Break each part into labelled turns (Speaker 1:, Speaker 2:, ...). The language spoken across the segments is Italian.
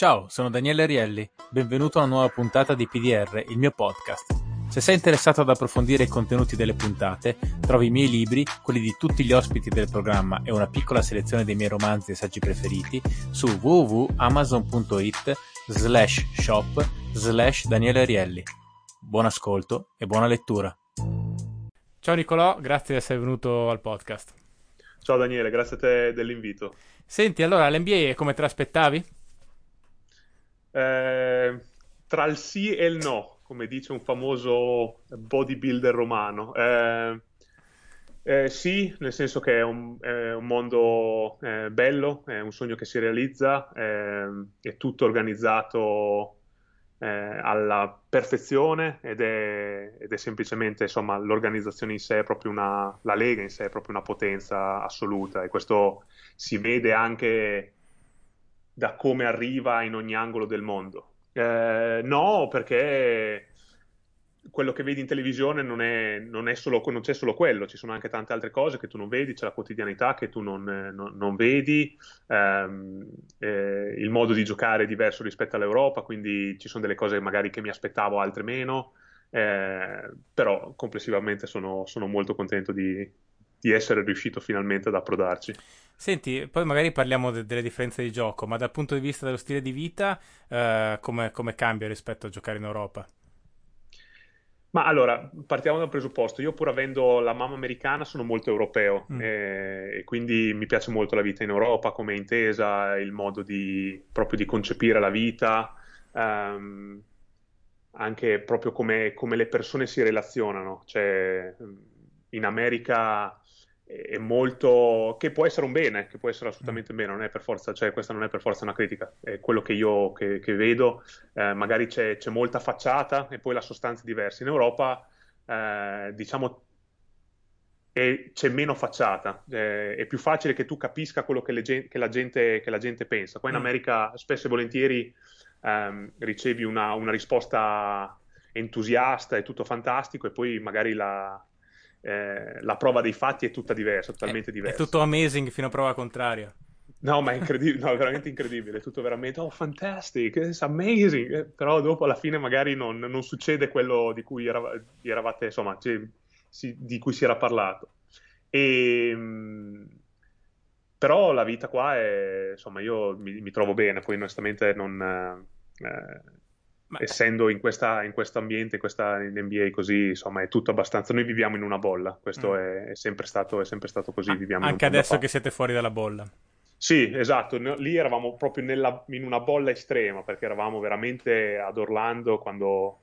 Speaker 1: Ciao, sono Daniele Rielli, benvenuto a una nuova puntata di PDR, il mio podcast. Se sei interessato ad approfondire i contenuti delle puntate, trovi i miei libri, quelli di tutti gli ospiti del programma e una piccola selezione dei miei romanzi e saggi preferiti su www.amazon.it slash shop slash Daniele Rielli. Buon ascolto e buona lettura. Ciao Nicolò, grazie di essere venuto al podcast.
Speaker 2: Ciao Daniele, grazie a te dell'invito.
Speaker 1: Senti, allora l'NBA è come te l'aspettavi?
Speaker 2: Eh, tra il sì e il no, come dice un famoso bodybuilder romano. Eh, eh, sì, nel senso che è un, è un mondo eh, bello, è un sogno che si realizza, ehm, è tutto organizzato eh, alla perfezione ed è, ed è, semplicemente, insomma, l'organizzazione in sé proprio una, la Lega in sé è proprio una potenza assoluta e questo si vede anche da come arriva in ogni angolo del mondo. Eh, no, perché quello che vedi in televisione non, è, non, è solo, non, c'è solo quello, ci sono anche tante altre cose che tu non vedi, c'è la quotidianità che tu non, non, non vedi, ehm, eh, il modo di giocare è diverso rispetto all'Europa, quindi ci sono delle cose magari che mi aspettavo, altre meno, eh, però complessivamente sono, sono molto contento di, di essere riuscito finalmente ad approdarci.
Speaker 1: Senti, poi magari parliamo de- delle differenze di gioco, ma dal punto di vista dello stile di vita, eh, come, come cambia rispetto a giocare in Europa?
Speaker 2: Ma allora, partiamo dal presupposto, io pur avendo la mamma americana sono molto europeo mm. eh, e quindi mi piace molto la vita in Europa come intesa, il modo di, proprio di concepire la vita, ehm, anche proprio come, come, le persone si relazionano. Cioè, in America è molto che può essere un bene, che può essere assolutamente un bene, non è per forza, cioè questa non è per forza una critica, è quello che io che, che vedo, eh, magari c'è, c'è, molta facciata e poi la sostanza è diversa. In Europa, eh, diciamo, è, c'è meno facciata, eh, è più facile che tu capisca quello che, le, che, la, gente, che la, gente, pensa. Qua in mm. America spesso e volentieri ehm, ricevi una, una risposta entusiasta, è tutto fantastico e poi magari la, eh, la prova dei fatti è tutta diversa, totalmente
Speaker 1: è,
Speaker 2: diversa.
Speaker 1: È tutto amazing fino a prova contraria.
Speaker 2: No, ma è incredibile, no, è veramente incredibile, è tutto veramente, oh, fantastic, it's amazing, eh, però dopo alla fine magari non, non succede quello di cui erav- eravate, insomma, cioè, si, di cui si era parlato. E, ehm, però la vita qua è, insomma, io mi, mi trovo bene, poi onestamente non... Eh, ma... essendo in, questa, in questo ambiente, in questa NBA così, insomma, è tutto abbastanza. Noi viviamo in una bolla, questo mm. è, è, sempre stato, è, sempre stato, così. Viviamo
Speaker 1: Anche adesso che siete fuori dalla bolla.
Speaker 2: Sì, esatto. Lì eravamo proprio nella, in una bolla estrema perché eravamo veramente ad Orlando quando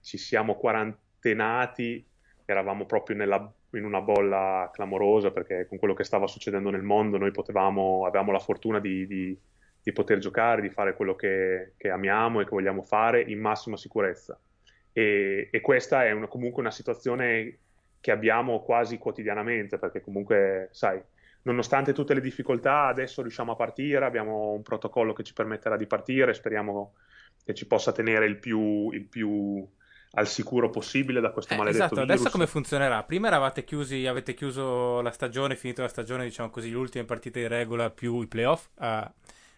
Speaker 2: ci siamo quarantenati, eravamo proprio nella, in una bolla clamorosa perché con quello che stava succedendo nel mondo noi potevamo, avevamo la fortuna di, di di poter giocare, di fare quello che, che amiamo e che vogliamo fare in massima sicurezza. E, e questa è una, comunque una situazione che abbiamo quasi quotidianamente, perché comunque, sai, nonostante tutte le difficoltà, adesso riusciamo a partire, abbiamo un protocollo che ci permetterà di partire, speriamo che ci possa tenere il più, il più al sicuro possibile da questo eh, maledetto
Speaker 1: esatto,
Speaker 2: virus.
Speaker 1: adesso come funzionerà? Prima eravate chiusi, avete chiuso la stagione, finito la stagione, diciamo così, le ultime partite di regola più i playoff. Uh,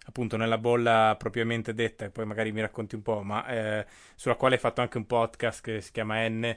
Speaker 1: appunto nella bolla propriamente detta, e poi magari mi racconti un po', ma eh, sulla quale hai fatto anche un podcast che si chiama N,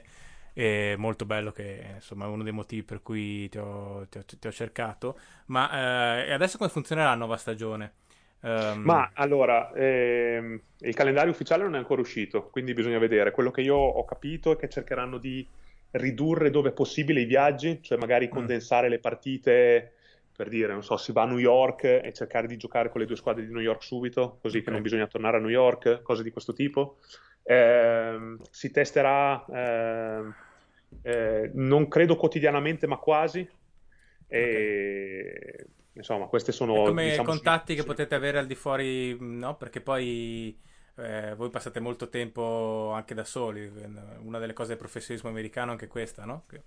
Speaker 1: è molto bello, che insomma è uno dei motivi per cui ti ho, ti ho, ti ho cercato. Ma eh, adesso come funzionerà la nuova stagione?
Speaker 2: Um... Ma allora, ehm, il calendario ufficiale non è ancora uscito, quindi bisogna vedere. Quello che io ho capito è che cercheranno di ridurre dove è possibile i viaggi, cioè magari mm. condensare mm. le partite per dire, non so, si va a New York e cercare di giocare con le due squadre di New York subito, così okay. che non bisogna tornare a New York, cose di questo tipo. Eh, si testerà, eh, eh, non credo quotidianamente, ma quasi. E, okay. Insomma, queste sono...
Speaker 1: E come diciamo, contatti sì, che potete avere al di fuori, no? Perché poi... Eh, voi passate molto tempo anche da soli, una delle cose del professionismo americano è anche questa, no? Che...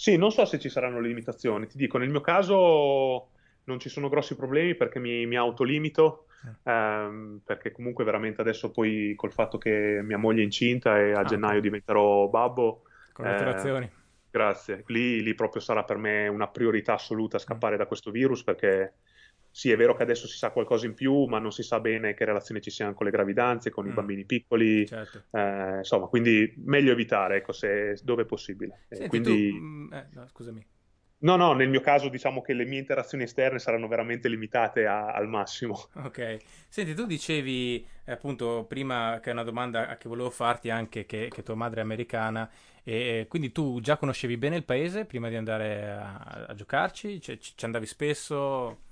Speaker 2: Sì, non so se ci saranno limitazioni. Ti dico, nel mio caso non ci sono grossi problemi perché mi, mi autolimito, eh. ehm, perché comunque veramente adesso poi col fatto che mia moglie è incinta e a ah, gennaio diventerò babbo.
Speaker 1: Congratulazioni. Eh,
Speaker 2: grazie. Lì, lì, proprio sarà per me una priorità assoluta scappare mm. da questo virus perché sì, è vero che adesso si sa qualcosa in più, ma non si sa bene che relazione ci siano con le gravidanze, con mm. i bambini piccoli, certo. eh, insomma, quindi meglio evitare, ecco, se, dove è possibile.
Speaker 1: Senti,
Speaker 2: quindi...
Speaker 1: tu, mm, eh, no, scusami.
Speaker 2: No, no, nel mio caso diciamo che le mie interazioni esterne saranno veramente limitate a, al massimo.
Speaker 1: Ok. Senti, tu dicevi appunto prima che è una domanda che volevo farti anche che, che tua madre è americana e quindi tu già conoscevi bene il paese prima di andare a, a giocarci? Cioè, ci andavi spesso?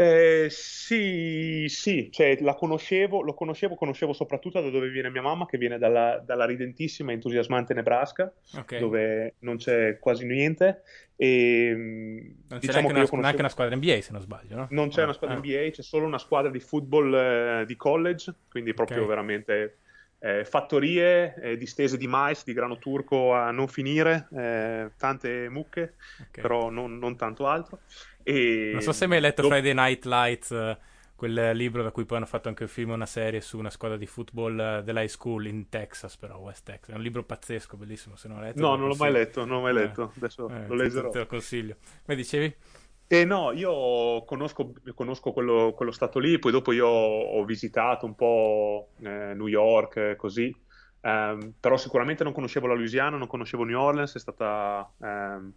Speaker 2: Eh, sì, sì, cioè, la conoscevo, lo conoscevo, conoscevo soprattutto da dove viene mia mamma, che viene dalla, dalla ridentissima e entusiasmante Nebraska, okay. dove non c'è quasi niente. E,
Speaker 1: mm, non c'è diciamo neanche, una, conoscevo... neanche, una, squadra NBA, se non sbaglio, no?
Speaker 2: Non c'è ah, una squadra ah. NBA, c'è solo una squadra di football eh, di college, quindi proprio okay. veramente eh, fattorie eh, distese di mais, di grano turco a non finire, eh, tante mucche, okay. però non, non tanto altro.
Speaker 1: E... Non so se hai mai letto lo... Friday Night Lights, eh, quel libro da cui poi hanno fatto anche un film, una serie su una squadra di football uh, dell'high school in Texas, però West Texas. È un libro pazzesco, bellissimo. Se non l'hai letto,
Speaker 2: no, non l'ho mai letto, non l'ho mai letto. Eh, Adesso eh, lo leggerò.
Speaker 1: Te lo consiglio. Ma dicevi?
Speaker 2: Eh no, io conosco, conosco quello, quello, stato lì, poi dopo io ho visitato un po' eh, New York, così, um, però sicuramente non conoscevo la Louisiana, non conoscevo New Orleans, è stata um,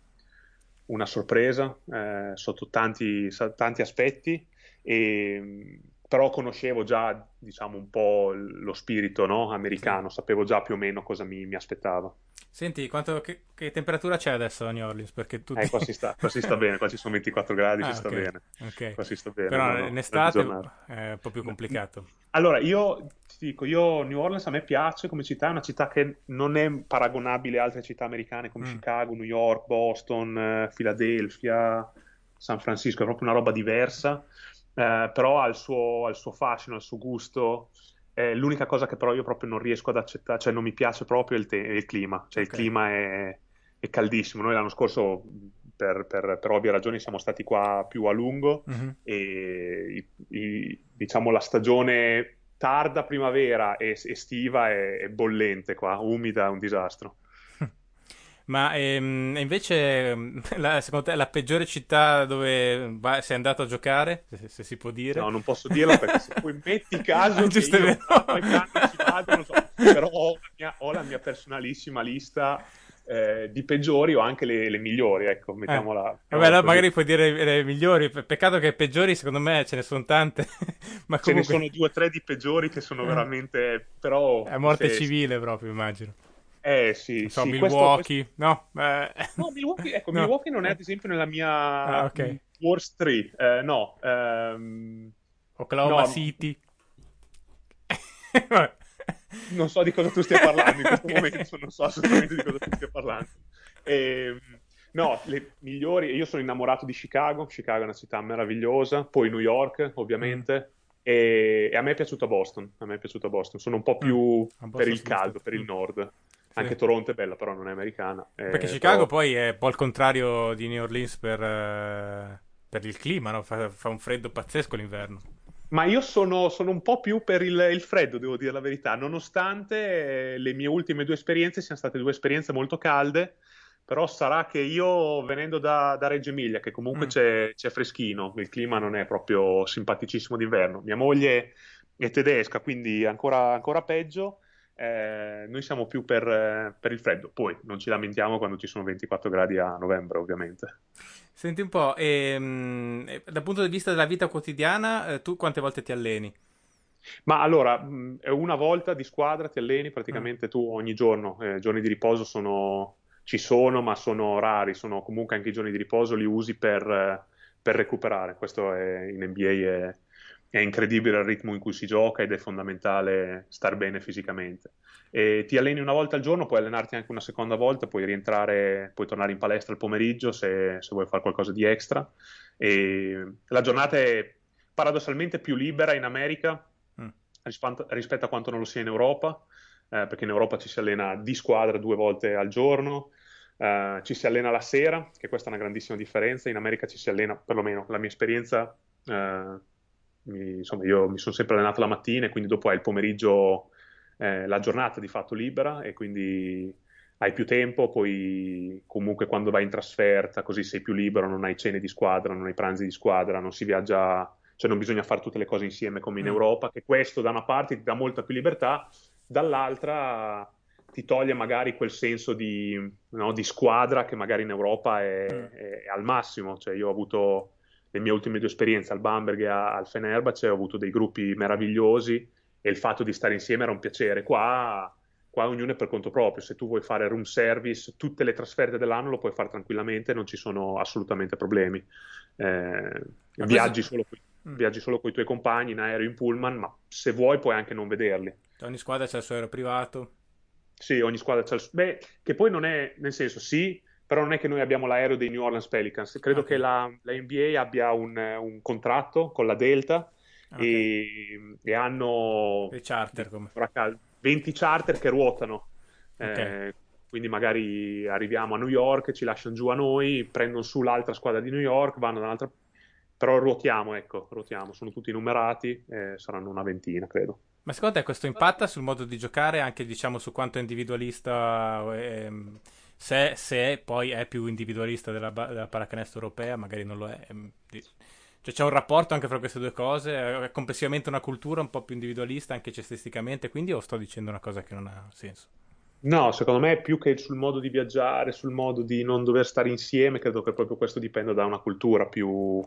Speaker 2: una sorpresa eh, sotto tanti, tanti aspetti, e, però conoscevo già diciamo un po' lo spirito no? americano, sapevo già più o meno cosa mi, mi aspettava.
Speaker 1: Senti, quanto, che, che, temperatura c'è adesso a New Orleans? Perché tutti...
Speaker 2: eh, qua, si sta, qua si sta bene, qua ci sono 24 gradi, ah, ci sta okay. bene.
Speaker 1: Okay.
Speaker 2: Qua si sta bene.
Speaker 1: Però no, in estate è un po' più complicato.
Speaker 2: Allora, io ti dico, io New Orleans a me piace come città, è una città che non è paragonabile a altre città americane come mm. Chicago, New York, Boston, Philadelphia, San Francisco, è proprio una roba diversa, eh, però ha il, suo, ha il suo fascino, il suo gusto. Eh, l'unica cosa che però io proprio non riesco ad accettare, cioè non mi piace proprio il, te- il clima, cioè okay. il clima è, è, caldissimo. Noi l'anno scorso, per, per, per, ovvie ragioni, siamo stati qua più a lungo mm-hmm. e i, i, diciamo la stagione tarda primavera e estiva è, è bollente qua, umida, è un disastro.
Speaker 1: Ma ehm, invece, ehm, la, secondo te, la peggiore città dove vai, sei andato a giocare, se, se, si può dire?
Speaker 2: No, non posso dirlo perché se poi metti caso che io ci vado, non so, però ho la mia, ho la mia personalissima lista eh, di peggiori o anche le, le migliori, ecco, mettiamola.
Speaker 1: Eh. Vabbè, magari puoi dire le migliori, peccato che peggiori secondo me ce ne sono tante, ma comunque... Ce
Speaker 2: ne sono due o tre di peggiori che sono eh. veramente, però...
Speaker 1: È morte se... civile proprio, immagino.
Speaker 2: Eh sì,
Speaker 1: so,
Speaker 2: sì
Speaker 1: Milwaukee,
Speaker 2: questo,
Speaker 1: no?
Speaker 2: Eh. No, Milwaukee, ecco, no. Milwaukee non è ad esempio nella mia ah, okay. worst 3, eh, no. Um...
Speaker 1: Oklahoma no. City.
Speaker 2: non so di cosa tu stia parlando in questo momento, non so assolutamente di cosa tu stia parlando. Ehm, no, le migliori, io sono innamorato di Chicago, Chicago è una città meravigliosa, poi New York ovviamente, mm. e, e, a me è piaciuta Boston, a me è piaciuta Boston, sono un po' più mm, per il caldo, per il nord. Anche Toronto è bella, però non è americana.
Speaker 1: Perché eh, Chicago però... poi è un po' il contrario di New Orleans per, eh, per il clima, no? fa, fa, un freddo pazzesco l'inverno.
Speaker 2: Ma io sono, sono un po' più per il, il, freddo, devo dire la verità, nonostante le mie ultime due esperienze siano state due esperienze molto calde, però sarà che io venendo da, da Reggio Emilia, che comunque mm. c'è, c'è freschino, il clima non è proprio simpaticissimo d'inverno, mia moglie è tedesca, quindi ancora, ancora peggio, eh, noi siamo più per, eh, per, il freddo, poi non ci lamentiamo quando ci sono 24 gradi a novembre ovviamente.
Speaker 1: Senti un po', ehm, dal punto di vista della vita quotidiana, eh, tu quante volte ti alleni?
Speaker 2: Ma allora, mh, una volta di squadra ti alleni praticamente mm. tu ogni giorno, eh, giorni di riposo sono, ci sono, ma sono rari, sono comunque anche i giorni di riposo li usi per, eh, per recuperare, questo è, in NBA è, è incredibile il ritmo in cui si gioca ed è fondamentale star bene fisicamente. E ti alleni una volta al giorno, puoi allenarti anche una seconda volta, puoi rientrare, puoi tornare in palestra il pomeriggio se, se vuoi fare qualcosa di extra. E la giornata è paradossalmente più libera in America mm. rispetto, rispetto a quanto non lo sia in Europa, eh, perché in Europa ci si allena di squadra due volte al giorno. Uh, ci si allena la sera, che questa è una grandissima differenza. In America ci si allena, perlomeno la mia esperienza, uh, mi, insomma, io mi sono sempre allenato la mattina e quindi dopo hai il pomeriggio, eh, la giornata di fatto libera e quindi hai più tempo, poi comunque quando vai in trasferta così sei più libero, non hai cene di squadra, non hai pranzi di squadra, non si viaggia, cioè non bisogna fare tutte le cose insieme come in mm. Europa, che questo da una parte ti dà molta più libertà, dall'altra ti toglie magari quel senso di, no, di squadra che magari in Europa è, mm. è, è, al massimo, cioè io ho avuto le mie ultime due esperienze al Bamberg e al Fenerbahce, ho avuto dei gruppi meravigliosi e il fatto di stare insieme era un piacere. Qua qua ognuno è per conto proprio, se tu vuoi fare room service, tutte le trasferte dell'anno lo puoi fare tranquillamente, non ci sono assolutamente problemi. Eh, viaggi, solo mm. viaggi, solo con i tuoi compagni in aereo, in pullman, ma se vuoi puoi anche non vederli.
Speaker 1: Ogni squadra c'ha il suo aereo privato?
Speaker 2: Sì, ogni squadra c'ha il suo... Beh, che poi non è, nel senso, sì, però non è che noi abbiamo l'aereo dei New Orleans Pelicans, credo okay. che la, la, NBA abbia un, un, contratto con la Delta okay. e, e, hanno...
Speaker 1: Charter come...
Speaker 2: 20 charter che ruotano. Okay. Eh, quindi magari arriviamo a New York, ci lasciano giù a noi, prendono su l'altra squadra di New York, vanno da un'altra... Però ruotiamo, ecco, ruotiamo, sono tutti numerati, eh, saranno una ventina, credo.
Speaker 1: Ma secondo te questo impatta sul modo di giocare, anche diciamo su quanto è individualista, ehm, se, se, poi è più individualista della, della pallacanestro europea, magari non lo è, ehm, cioè c'è un rapporto anche fra queste due cose, è complessivamente una cultura un po' più individualista anche cestisticamente, quindi o sto dicendo una cosa che non ha senso?
Speaker 2: No, secondo me è più che sul modo di viaggiare, sul modo di non dover stare insieme, credo che proprio questo dipenda da una cultura più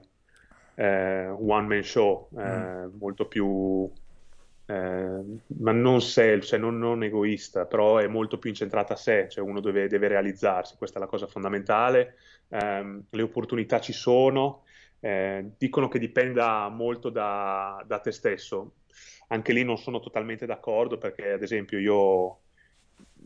Speaker 2: eh, one man show, eh, mm. molto più eh, ma non self, cioè non, non, egoista, però è molto più incentrata a sé, cioè uno deve, deve realizzarsi, questa è la cosa fondamentale, eh, le opportunità ci sono, eh, dicono che dipenda molto da, da, te stesso. Anche lì non sono totalmente d'accordo perché, ad esempio, io,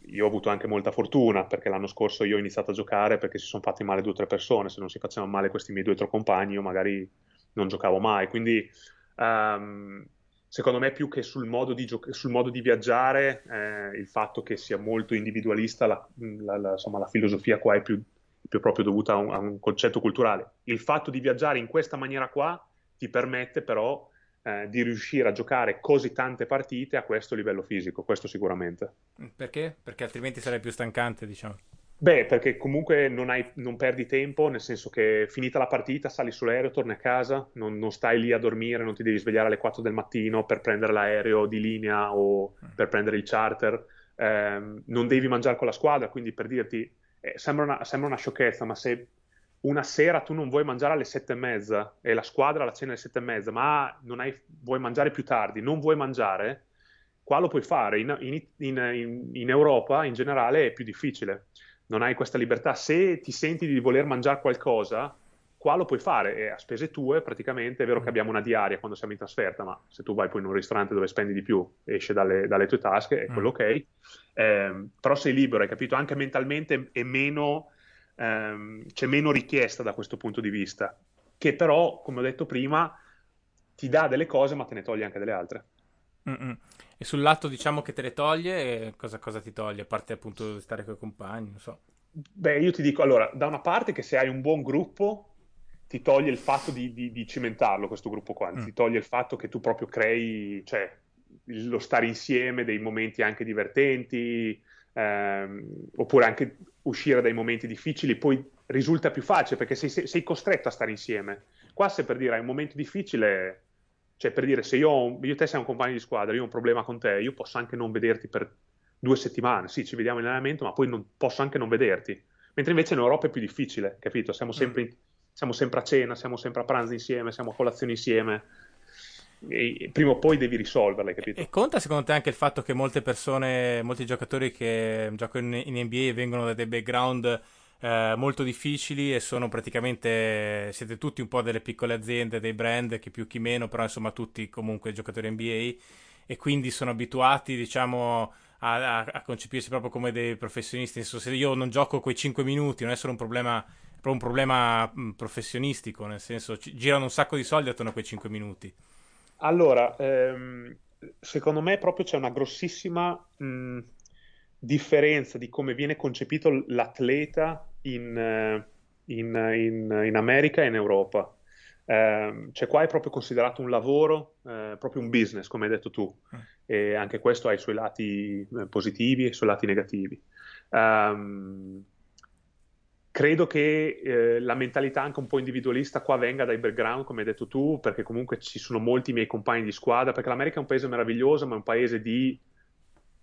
Speaker 2: io, ho avuto anche molta fortuna perché l'anno scorso io ho iniziato a giocare perché si sono fatti male due o tre persone. Se non si facevano male questi miei due o tre compagni, io magari non giocavo mai. Quindi, um, secondo me, più che sul modo di, gio- sul modo di viaggiare, eh, il fatto che sia molto individualista, la, la, la, insomma, la filosofia qua è più più proprio dovuta a un, a un, concetto culturale. Il fatto di viaggiare in questa maniera qua ti permette però eh, di riuscire a giocare così tante partite a questo livello fisico, questo sicuramente.
Speaker 1: Perché? Perché altrimenti sarebbe più stancante, diciamo.
Speaker 2: Beh, perché comunque non, hai, non, perdi tempo, nel senso che finita la partita sali sull'aereo, torni a casa, non, non, stai lì a dormire, non ti devi svegliare alle 4 del mattino per prendere l'aereo di linea o mm. per prendere il charter, eh, non devi mangiare con la squadra, quindi per dirti eh, sembra, una, sembra, una, sciocchezza, ma se una sera tu non vuoi mangiare alle sette e mezza e la squadra la cena alle sette e mezza, ma hai, vuoi mangiare più tardi, non vuoi mangiare, qua lo puoi fare. In, in, in, in, Europa in generale è più difficile, non hai questa libertà. Se ti senti di voler mangiare qualcosa, qua lo puoi fare e a spese tue praticamente è vero che mm. abbiamo una diaria quando siamo in trasferta ma se tu vai poi in un ristorante dove spendi di più esce dalle, dalle tue tasche è mm. quello ok eh, però sei libero hai capito anche mentalmente è meno ehm, c'è meno richiesta da questo punto di vista che però come ho detto prima ti dà delle cose ma te ne toglie anche delle altre
Speaker 1: Mm-mm. E sul lato diciamo che te le toglie cosa, cosa ti toglie a parte appunto stare con i compagni non so
Speaker 2: Beh, io ti dico allora, da una parte che se hai un buon gruppo ti toglie il fatto di, di, di cimentarlo questo gruppo qua, mm. ti toglie il fatto che tu proprio crei, cioè, lo stare insieme, dei momenti anche divertenti, ehm, oppure anche uscire dai momenti difficili, poi risulta più facile perché sei, sei, costretto a stare insieme. Qua se per dire hai un momento difficile, cioè per dire se io, ho, io e te siamo compagni di squadra, io ho un problema con te, io posso anche non vederti per due settimane, sì ci vediamo in allenamento, ma poi non, posso anche non vederti. Mentre invece in Europa è più difficile, capito? Siamo sempre... Mm. In, siamo sempre a cena, siamo sempre a pranzo insieme, siamo a colazione insieme. E prima o poi devi risolverle, capito?
Speaker 1: E conta secondo te anche il fatto che molte persone, molti giocatori che giocano in, in NBA vengono da dei background eh, molto difficili e sono praticamente, siete tutti un po' delle piccole aziende, dei brand, chi più chi meno, però insomma tutti comunque giocatori NBA e quindi sono abituati, diciamo, a, a, concepirsi proprio come dei professionisti. Senso, se io non gioco quei 5 minuti non è solo un problema proprio un problema professionistico, nel senso ci, girano un sacco di soldi attorno a quei 5 minuti.
Speaker 2: Allora, ehm, secondo me proprio c'è una grossissima mh, differenza di come viene concepito l'atleta in, eh, in, in, in America e in Europa. Eh, cioè qua è proprio considerato un lavoro, eh, proprio un business, come hai detto tu, mm. e anche questo ha i suoi lati eh, positivi e i suoi lati negativi. Um, credo che eh, la mentalità anche un po' individualista qua venga dai background, come hai detto tu, perché comunque ci sono molti miei compagni di squadra, perché l'America è un paese meraviglioso, ma è un paese di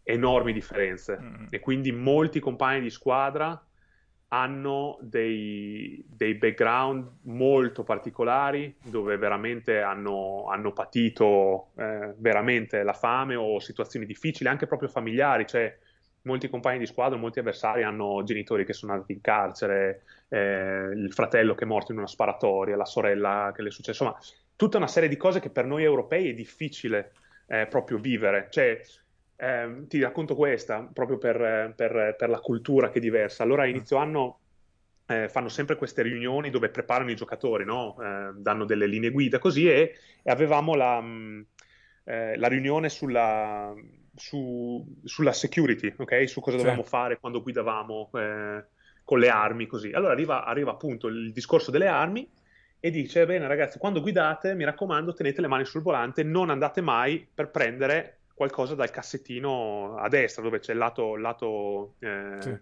Speaker 2: enormi differenze mm. e quindi molti compagni di squadra hanno dei, dei, background molto particolari dove veramente hanno, hanno patito eh, veramente la fame o situazioni difficili, anche proprio familiari, cioè molti compagni di squadra, molti avversari hanno genitori che sono andati in carcere, eh, il fratello che è morto in una sparatoria, la sorella che le è successo, insomma, tutta una serie di cose che per noi europei è difficile eh, proprio vivere. Cioè, eh, ti racconto questa proprio per, per, per, la cultura che è diversa. Allora, a inizio anno eh, fanno sempre queste riunioni dove preparano i giocatori, no? eh, danno delle linee guida così e, e avevamo la, mh, mm, eh, la riunione sulla, su, sulla security, okay? su cosa dovevamo sì. fare quando guidavamo eh, con le armi, così. Allora arriva, arriva appunto il discorso delle armi e dice, bene ragazzi, quando guidate, mi raccomando, tenete le mani sul volante, non andate mai per prendere qualcosa dal cassettino a destra dove c'è il lato, lato eh, sì.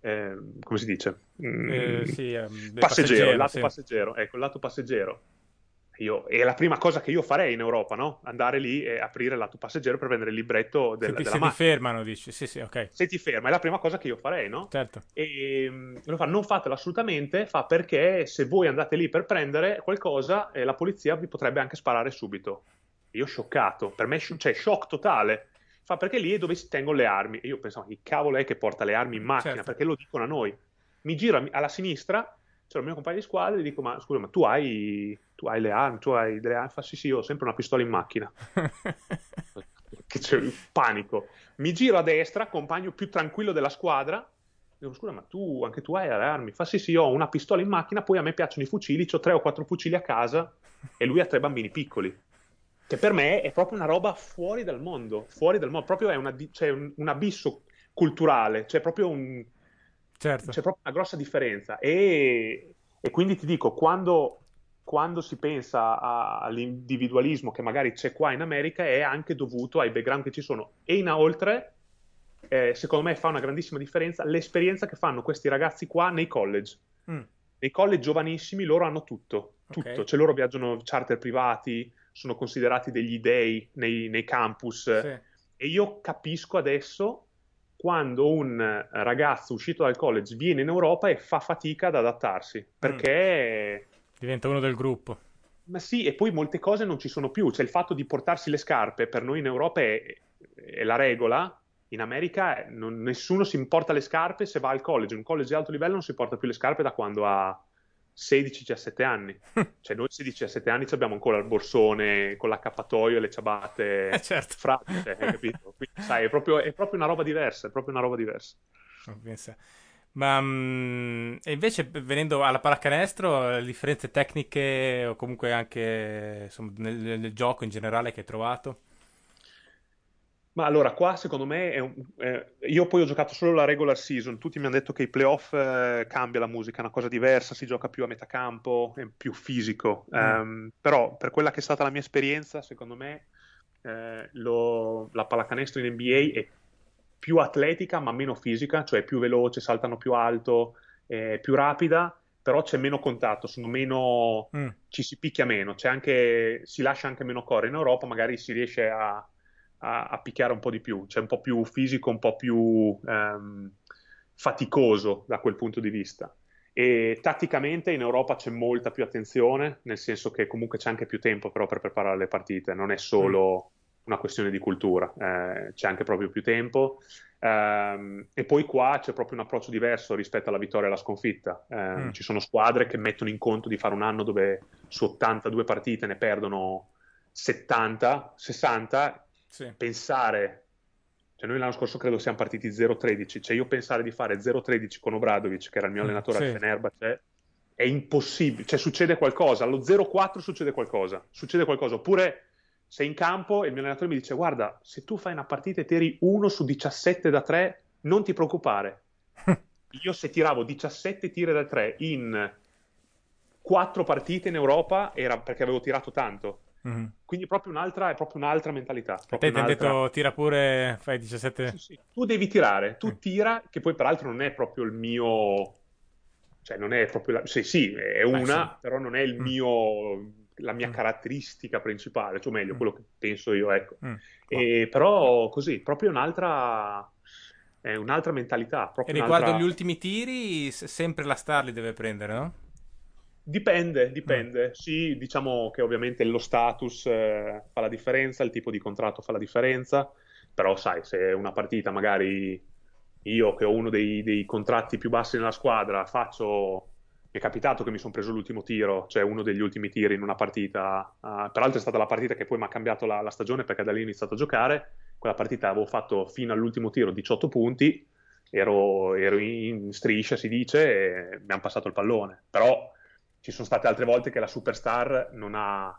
Speaker 2: eh, come si dice? Mm,
Speaker 1: eh, sì, ehm,
Speaker 2: passeggero, passeggero, lato sì. passeggero, ecco, il lato passeggero. Io, è la prima cosa che io farei in Europa, no? Andare lì e aprire il lato passeggero per prendere il libretto del,
Speaker 1: se ti,
Speaker 2: della
Speaker 1: se ti fermano, dici, sì, sì, ok.
Speaker 2: Se ti ferma, è la prima cosa che io farei, no?
Speaker 1: Certo.
Speaker 2: E lo fa, non fatelo assolutamente, fa perché se voi andate lì per prendere qualcosa, eh, la polizia vi potrebbe anche sparare subito. Io scioccato, per me cioè shock totale. Fa perché lì è dove si tengono le armi. E io pensavo, chi cavolo è che porta le armi in macchina? Certo. Perché lo dicono a noi. Mi giro alla sinistra, c'è il mio compagno di squadra e gli dico, ma scusa, ma tu hai, tu hai le armi, tu hai delle armi? Fa sì sì, ho sempre una pistola in macchina. che c'è il panico. Mi giro a destra, compagno più tranquillo della squadra, dico, scusa, ma tu, anche tu hai le armi? Fa sì sì, ho una pistola in macchina, poi a me piacciono i fucili, ho tre o quattro fucili a casa e lui ha tre bambini piccoli che per me è proprio una roba fuori dal mondo, fuori dal mondo, proprio è una, c'è un, un, abisso culturale, c'è proprio, un, certo. c'è proprio una grossa differenza e, e quindi ti dico, quando, quando si pensa a, all'individualismo che magari c'è qua in America è anche dovuto ai background che ci sono e inoltre eh, secondo me fa una grandissima differenza l'esperienza che fanno questi ragazzi qua nei college. Mm. Nei college giovanissimi loro hanno tutto, tutto, okay. cioè loro viaggiano charter privati, sono considerati degli dei nei, nei campus. Sì. E io capisco adesso quando un ragazzo uscito dal college viene in Europa e fa fatica ad adattarsi, perché...
Speaker 1: Mm. Diventa uno del gruppo.
Speaker 2: Ma sì, e poi molte cose non ci sono più, cioè il fatto di portarsi le scarpe per noi in Europa è, è la regola, in America non, nessuno si importa le scarpe se va al college, un college di alto livello non si porta più le scarpe da quando ha 16-17 anni. cioè noi 16-17 anni abbiamo ancora il borsone con l'accappatoio e le ciabatte
Speaker 1: eh certo.
Speaker 2: frate, hai capito? Quindi, sai, è proprio, è proprio, una roba diversa, è proprio una roba diversa.
Speaker 1: Ma um, e invece venendo alla pallacanestro, le differenze tecniche o comunque anche insomma, nel, nel gioco in generale che hai trovato?
Speaker 2: Ma allora, qua secondo me è un, eh, io poi ho giocato solo la regular season, tutti mi hanno detto che i playoff eh, cambia la musica, è una cosa diversa, si gioca più a metà campo, è più fisico. Mm. Um, però per quella che è stata la mia esperienza, secondo me eh, lo, la pallacanestro in NBA è più atletica ma meno fisica, cioè più veloce, saltano più alto, è più rapida, però c'è meno contatto, sono meno, mm. ci si picchia meno, anche, si lascia anche meno correre. In Europa magari si riesce a a, a, picchiare un po' di più, cioè un po' più fisico, un po' più ehm, faticoso da quel punto di vista. E tatticamente in Europa c'è molta più attenzione, nel senso che comunque c'è anche più tempo però per preparare le partite, non è solo mm. una questione di cultura, eh, c'è anche proprio più tempo. Um, e poi qua c'è proprio un approccio diverso rispetto alla vittoria e alla sconfitta. Um, mm. Ci sono squadre che mettono in conto di fare un anno dove su 82 partite ne perdono 70, 60 sì. pensare, cioè noi l'anno scorso credo siamo partiti 0-13, cioè io pensare di fare 0-13 con Obradovic, che era il mio mm, allenatore sì. al Fenerbahce, è impossibile, cioè succede qualcosa, allo 0-4 succede qualcosa, succede qualcosa, oppure sei in campo e il mio allenatore mi dice guarda, se tu fai una partita e tiri 1 su 17 da 3, non ti preoccupare. Io se tiravo 17 tiri da 3 in 4 partite in Europa era perché avevo tirato tanto Mm-hmm. Quindi proprio un'altra, è proprio un'altra mentalità.
Speaker 1: A te ti hanno detto tira pure, fai 17...
Speaker 2: Sì, sì. Tu devi tirare, tu mm. tira, che poi peraltro non è proprio il mio... Cioè non è proprio... La... Sì, sì, è una, Beh, sì. però non è il mm. mio la mia mm. caratteristica principale, cioè meglio, mm. quello che penso io, ecco. Mm. E, però così, proprio un'altra, è un'altra mentalità.
Speaker 1: E riguardo un'altra... gli ultimi tiri, sempre la Star li deve prendere, no?
Speaker 2: Dipende, dipende. Mm. Sì, diciamo che ovviamente lo status eh, fa la differenza, il tipo di contratto fa la differenza, però sai, se una partita magari io che ho uno dei, dei contratti più bassi nella squadra faccio mi è capitato che mi sono preso l'ultimo tiro, cioè uno degli ultimi tiri in una partita. Uh, peraltro è stata la partita che poi mi ha cambiato la, la, stagione perché da lì ho iniziato a giocare. Quella partita avevo fatto fino all'ultimo tiro 18 punti, ero, ero in striscia si dice e mi hanno passato il pallone. Però ci sono state altre volte che la superstar non ha,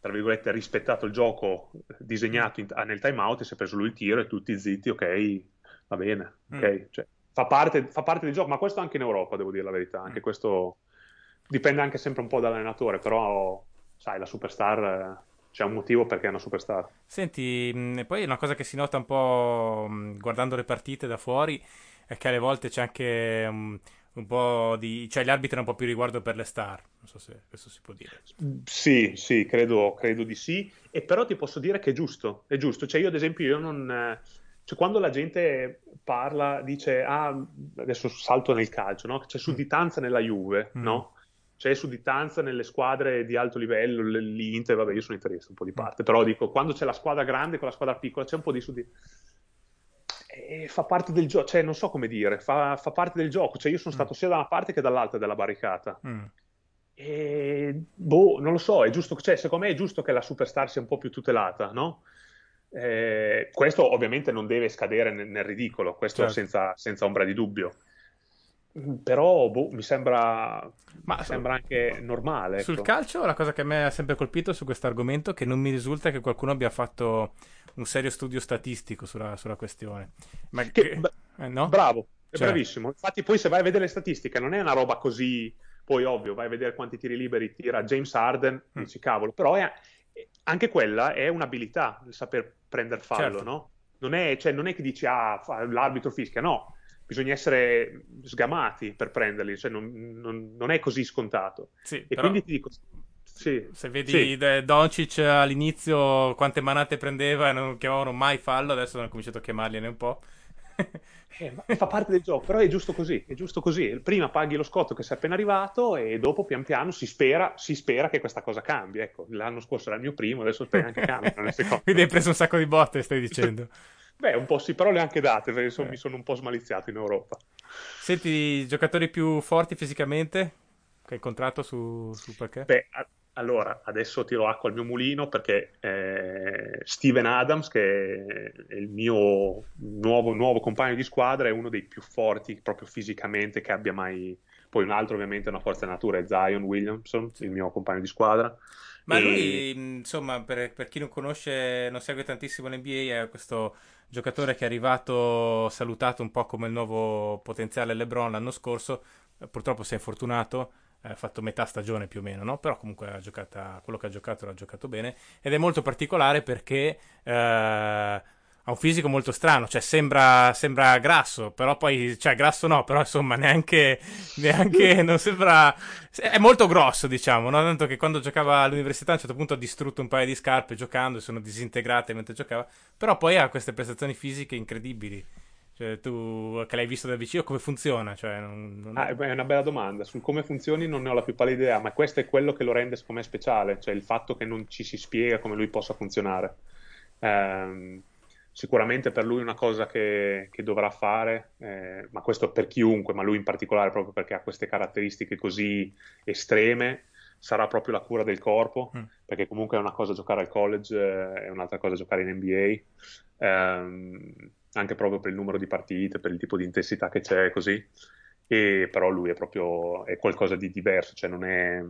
Speaker 2: tra virgolette, rispettato il gioco disegnato in, nel timeout e si è preso lui il tiro e tutti zitti, ok, va bene, ok. Mm. Cioè, fa parte, fa parte del gioco, ma questo anche in Europa, devo dire la verità. Anche mm. questo dipende anche sempre un po' dall'allenatore, però sai, la superstar c'è un motivo perché è una superstar.
Speaker 1: Senti, mh, poi una cosa che si nota un po' mh, guardando le partite da fuori è che alle volte c'è anche un po' di... cioè gli arbitri hanno un po' più riguardo per le star, non so se questo si può dire.
Speaker 2: Sì, sì, credo, credo di sì, e però ti posso dire che è giusto, è giusto, cioè io ad esempio io non... Cioè, quando la gente parla, dice, ah, adesso salto nel calcio, no? C'è sudditanza nella Juve, mm. no? C'è sudditanza nelle squadre di alto livello, l'Inter, vabbè, io sono interista un po' di mm. parte, però dico, quando c'è la squadra grande con la squadra piccola, c'è un po' di sudditanza. E fa parte del gioco, cioè non so come dire, fa, fa, parte del gioco, cioè io sono mm. stato sia da una parte che dall'altra della barricata. Mm. E boh, non lo so, è giusto, cioè, secondo me è giusto che la superstar sia un po' più tutelata, no? Eh, questo ovviamente non deve scadere nel, nel ridicolo, questo certo. senza, senza, ombra di dubbio. Però boh, mi, sembra, Ma mi sembra anche normale. Ecco.
Speaker 1: Sul calcio la cosa che a me ha sempre colpito su questo argomento è che non mi risulta che qualcuno abbia fatto un serio studio statistico sulla, sulla questione.
Speaker 2: Ma che, eh, no? Bravo, è cioè. bravissimo. Infatti poi se vai a vedere le statistiche non è una roba così... Poi ovvio, vai a vedere quanti tiri liberi tira James Harden, mm. dici cavolo, però è, anche quella è un'abilità, il saper prendere fallo, certo. no? Non è, cioè, non è, che dici, ah, l'arbitro fischia, no. Bisogna essere sgamati per prenderli, cioè non, non, non è così scontato.
Speaker 1: Sì,
Speaker 2: e
Speaker 1: però...
Speaker 2: quindi ti dico, sì,
Speaker 1: Se vedi sì. Doncic all'inizio quante manate prendeva e non chiamavano mai fallo, adesso hanno cominciato a chiamargliene un po'.
Speaker 2: eh, fa parte del gioco, però è giusto così, è giusto così. Prima paghi lo scotto che sei appena arrivato e dopo pian piano si spera, si spera che questa cosa cambi. Ecco, l'anno scorso era il mio primo, adesso spero che cambi.
Speaker 1: Quindi hai preso un sacco di botte, stai dicendo.
Speaker 2: Beh, un po' sì, però le anche date, perché sono, eh. mi sono un po' smaliziato in Europa.
Speaker 1: Senti, giocatori più forti fisicamente che hai incontrato su, su perché?
Speaker 2: Beh, allora, adesso tiro acqua al mio mulino perché eh, Steven Adams, che è il mio nuovo, nuovo, compagno di squadra, è uno dei più forti proprio fisicamente che abbia mai. Poi un altro, ovviamente, è una forza natura, è Zion Williamson, il mio compagno di squadra.
Speaker 1: Ma e... lui, insomma, per, per, chi non conosce, non segue tantissimo l'NBA, è questo giocatore che è arrivato salutato un po' come il nuovo potenziale LeBron l'anno scorso. Purtroppo si è infortunato ha fatto metà stagione più o meno, no? però comunque ha giocata, quello che ha giocato l'ha giocato bene ed è molto particolare perché eh, ha un fisico molto strano, cioè sembra, sembra, grasso, però poi, cioè grasso no, però insomma neanche, neanche non sembra, è molto grosso diciamo, no? tanto che quando giocava all'università a un certo punto ha distrutto un paio di scarpe giocando, sono disintegrate mentre giocava, però poi ha queste prestazioni fisiche incredibili. Cioè, tu che l'hai visto da vicino, come funziona? Cioè, non, non...
Speaker 2: Ah, è una bella domanda. Sul come funzioni non ne ho la più pallida idea, ma questo è quello che lo rende secondo me speciale, cioè il fatto che non ci si spiega come lui possa funzionare. Eh, sicuramente per lui è una cosa che, che dovrà fare, eh, ma questo per chiunque, ma lui in particolare proprio perché ha queste caratteristiche così estreme, sarà proprio la cura del corpo, mm. perché comunque è una cosa giocare al college, eh, è un'altra cosa giocare in NBA. Eh, anche proprio per il numero di partite, per il tipo di intensità che c'è così. E però lui è proprio è qualcosa di diverso, cioè non è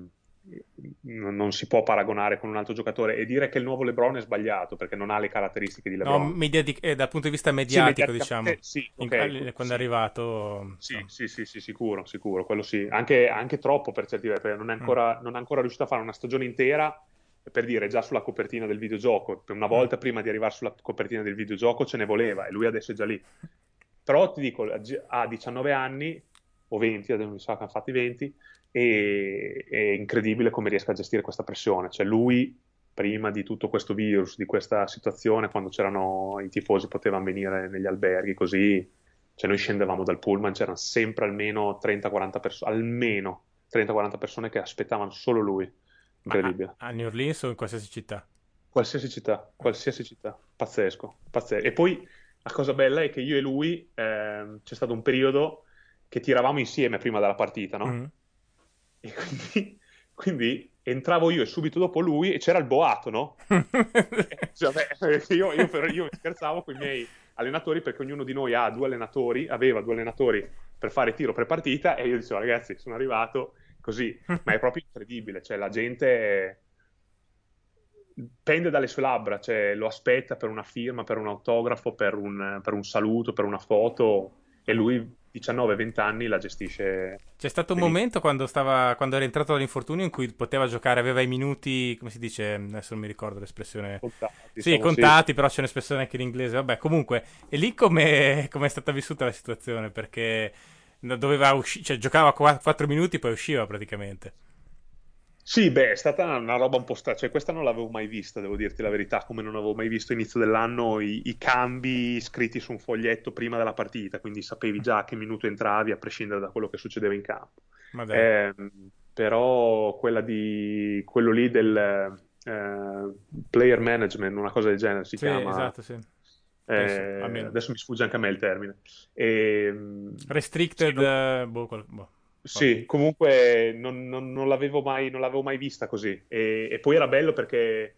Speaker 2: non si può paragonare con un altro giocatore e dire che il nuovo LeBron è sbagliato perché non ha le caratteristiche di LeBron.
Speaker 1: No, mediatic- eh, dal punto di vista mediatico, sì, diciamo. Sì, okay, in, quando sì. è arrivato.
Speaker 2: Sì, no. sì, sì, sì, sicuro, sicuro, quello sì. Anche, anche troppo per certi versi, perché non è, ancora, mm. non è ancora riuscito a fare una stagione intera per dire, già sulla copertina del videogioco, una volta prima di arrivare sulla copertina del videogioco ce ne voleva e lui adesso è già lì. Però ti dico, ha 19 anni o 20, adesso mi sa che hanno fatti 20, e è incredibile come riesca a gestire questa pressione. Cioè lui, prima di tutto questo virus, di questa situazione, quando c'erano i tifosi potevano venire negli alberghi così, cioè noi scendevamo dal pullman, c'erano sempre almeno 30-40 persone, almeno 30-40 persone che aspettavano solo lui. Incredibile.
Speaker 1: A, a New Orleans o in qualsiasi città?
Speaker 2: Qualsiasi città, qualsiasi città. Pazzesco, pazzesco. E poi la cosa bella è che io e lui eh, c'è stato un periodo che tiravamo insieme prima della partita, no? Mm. E quindi, quindi, entravo io e subito dopo lui e c'era il boato, no? cioè, beh, io, io, io scherzavo con i miei allenatori perché ognuno di noi ha due allenatori, aveva due allenatori per fare tiro pre-partita e io dicevo ragazzi sono arrivato così, ma è proprio incredibile, cioè la gente pende dalle sue labbra, cioè lo aspetta per una firma, per un autografo, per un, per un saluto, per una foto e lui 19-20 anni la gestisce.
Speaker 1: C'è stato un momento quando, stava, quando era entrato dall'infortunio in cui poteva giocare, aveva i minuti, come si dice, adesso non mi ricordo l'espressione.
Speaker 2: Contati.
Speaker 1: Sì, diciamo, contati, sì. però c'è un'espressione anche in inglese. Vabbè, comunque, e lì come è stata vissuta la situazione? Perché doveva uscire, cioè giocava 4 minuti poi usciva praticamente.
Speaker 2: Sì, beh, è stata una roba un po' strana, cioè questa non l'avevo mai vista, devo dirti la verità, come non avevo mai visto inizio dell'anno i, i cambi scritti su un foglietto prima della partita, quindi sapevi già a che minuto entravi a prescindere da quello che succedeva in campo. Eh, però quella di, quello lì del eh, player management, una cosa del genere si
Speaker 1: sì,
Speaker 2: chiama.
Speaker 1: Esatto, sì.
Speaker 2: Eh, adesso mi sfugge anche a me il termine. E,
Speaker 1: ehm, Restricted, sì, non... Eh, boh, qual... boh.
Speaker 2: Sì, comunque non, non, non, l'avevo mai, non, l'avevo mai, vista così. E, e, poi era bello perché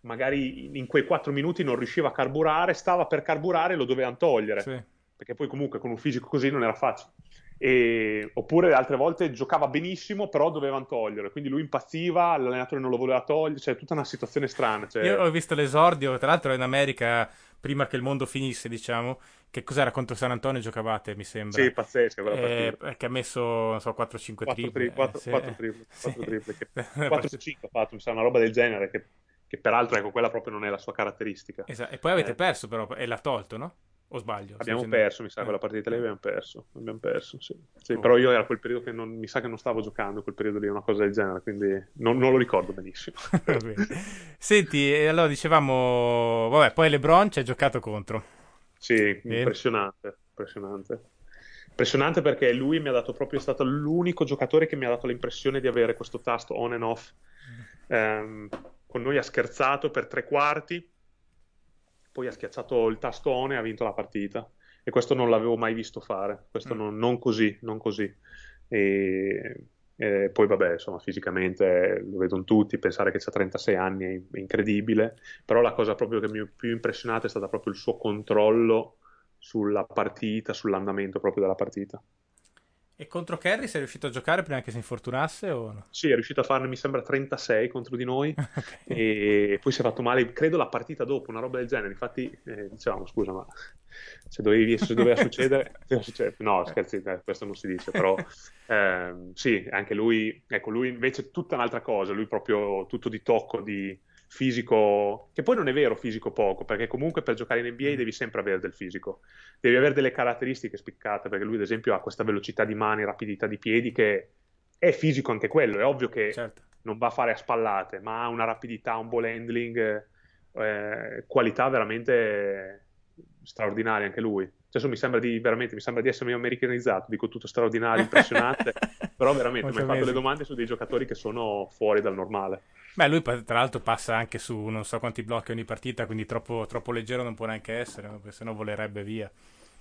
Speaker 2: magari in quei quattro minuti non riusciva a carburare, stava per carburare e lo dovevano togliere. Sì. Perché poi comunque con un fisico così non era facile. E, oppure altre volte giocava benissimo, però dovevano togliere. Quindi lui impazziva, l'allenatore non lo voleva togliere. Cioè, tutta una situazione strana. Cioè...
Speaker 1: Io ho visto l'esordio, tra l'altro in America, prima che il mondo finisse, diciamo che cos'era contro San Antonio giocavate, mi sembra.
Speaker 2: Sì, pazzesca quella
Speaker 1: eh, Che ha messo, non so, 4-5 triple. 4
Speaker 2: triple, 4 triple. 4-5 ha fatto, mi sa, una roba del genere, che, che, peraltro, ecco, quella proprio non è la sua caratteristica.
Speaker 1: Esatto. E poi avete eh. perso però, e l'ha tolto, no? O sbaglio?
Speaker 2: Abbiamo perso, mi sa, quella partita lì abbiamo perso. Abbiamo perso, sì. sì oh. Però io era quel periodo che non, mi sa che non stavo giocando, quel periodo lì, una cosa del genere, quindi non, non lo ricordo benissimo.
Speaker 1: Senti, allora dicevamo, vabbè, poi LeBron ci ha giocato contro.
Speaker 2: Sì, impressionante, impressionante. Impressionante perché lui mi ha dato proprio, è stato l'unico giocatore che mi ha dato l'impressione di avere questo tasto on and off. Um, con noi ha scherzato per tre quarti, poi ha schiacciato il tasto on e ha vinto la partita. E questo non l'avevo mai visto fare, questo mm. non, non, così, non così. E e poi, vabbè, insomma, fisicamente lo vedono tutti, pensare che ha 36 anni è incredibile, però la cosa proprio che mi ha più impressionato è stata proprio il suo controllo sulla partita, sull'andamento proprio della partita.
Speaker 1: E contro Kerry sei riuscito a giocare prima che si infortunasse? O no?
Speaker 2: Sì, è riuscito a farne, mi sembra, 36 contro di noi. okay. E poi si è fatto male, credo, la partita dopo, una roba del genere. Infatti, eh, dicevamo, scusa, ma se, dovevi, se doveva succedere, no, scherzi, eh, questo non si dice, però eh, sì, anche lui, ecco, lui invece tutta un'altra cosa, lui proprio tutto di tocco, di fisico, che poi non è vero fisico poco, perché comunque per giocare in NBA mm. devi sempre avere del fisico, devi avere delle caratteristiche spiccate, perché lui ad esempio ha questa velocità di mani, rapidità di piedi che è fisico anche quello, è ovvio che certo. non va a fare a spallate, ma ha una rapidità, un ball handling, eh, qualità veramente straordinarie anche lui. Adesso mi sembra di veramente mi sembra di essermi americanizzato, dico tutto straordinario, impressionante, però veramente mi hai fatto le domande su dei giocatori che sono fuori dal normale.
Speaker 1: Beh, lui tra l'altro passa anche su non so quanti blocchi ogni partita, quindi troppo, troppo leggero non può neanche essere, perché sennò volerebbe via.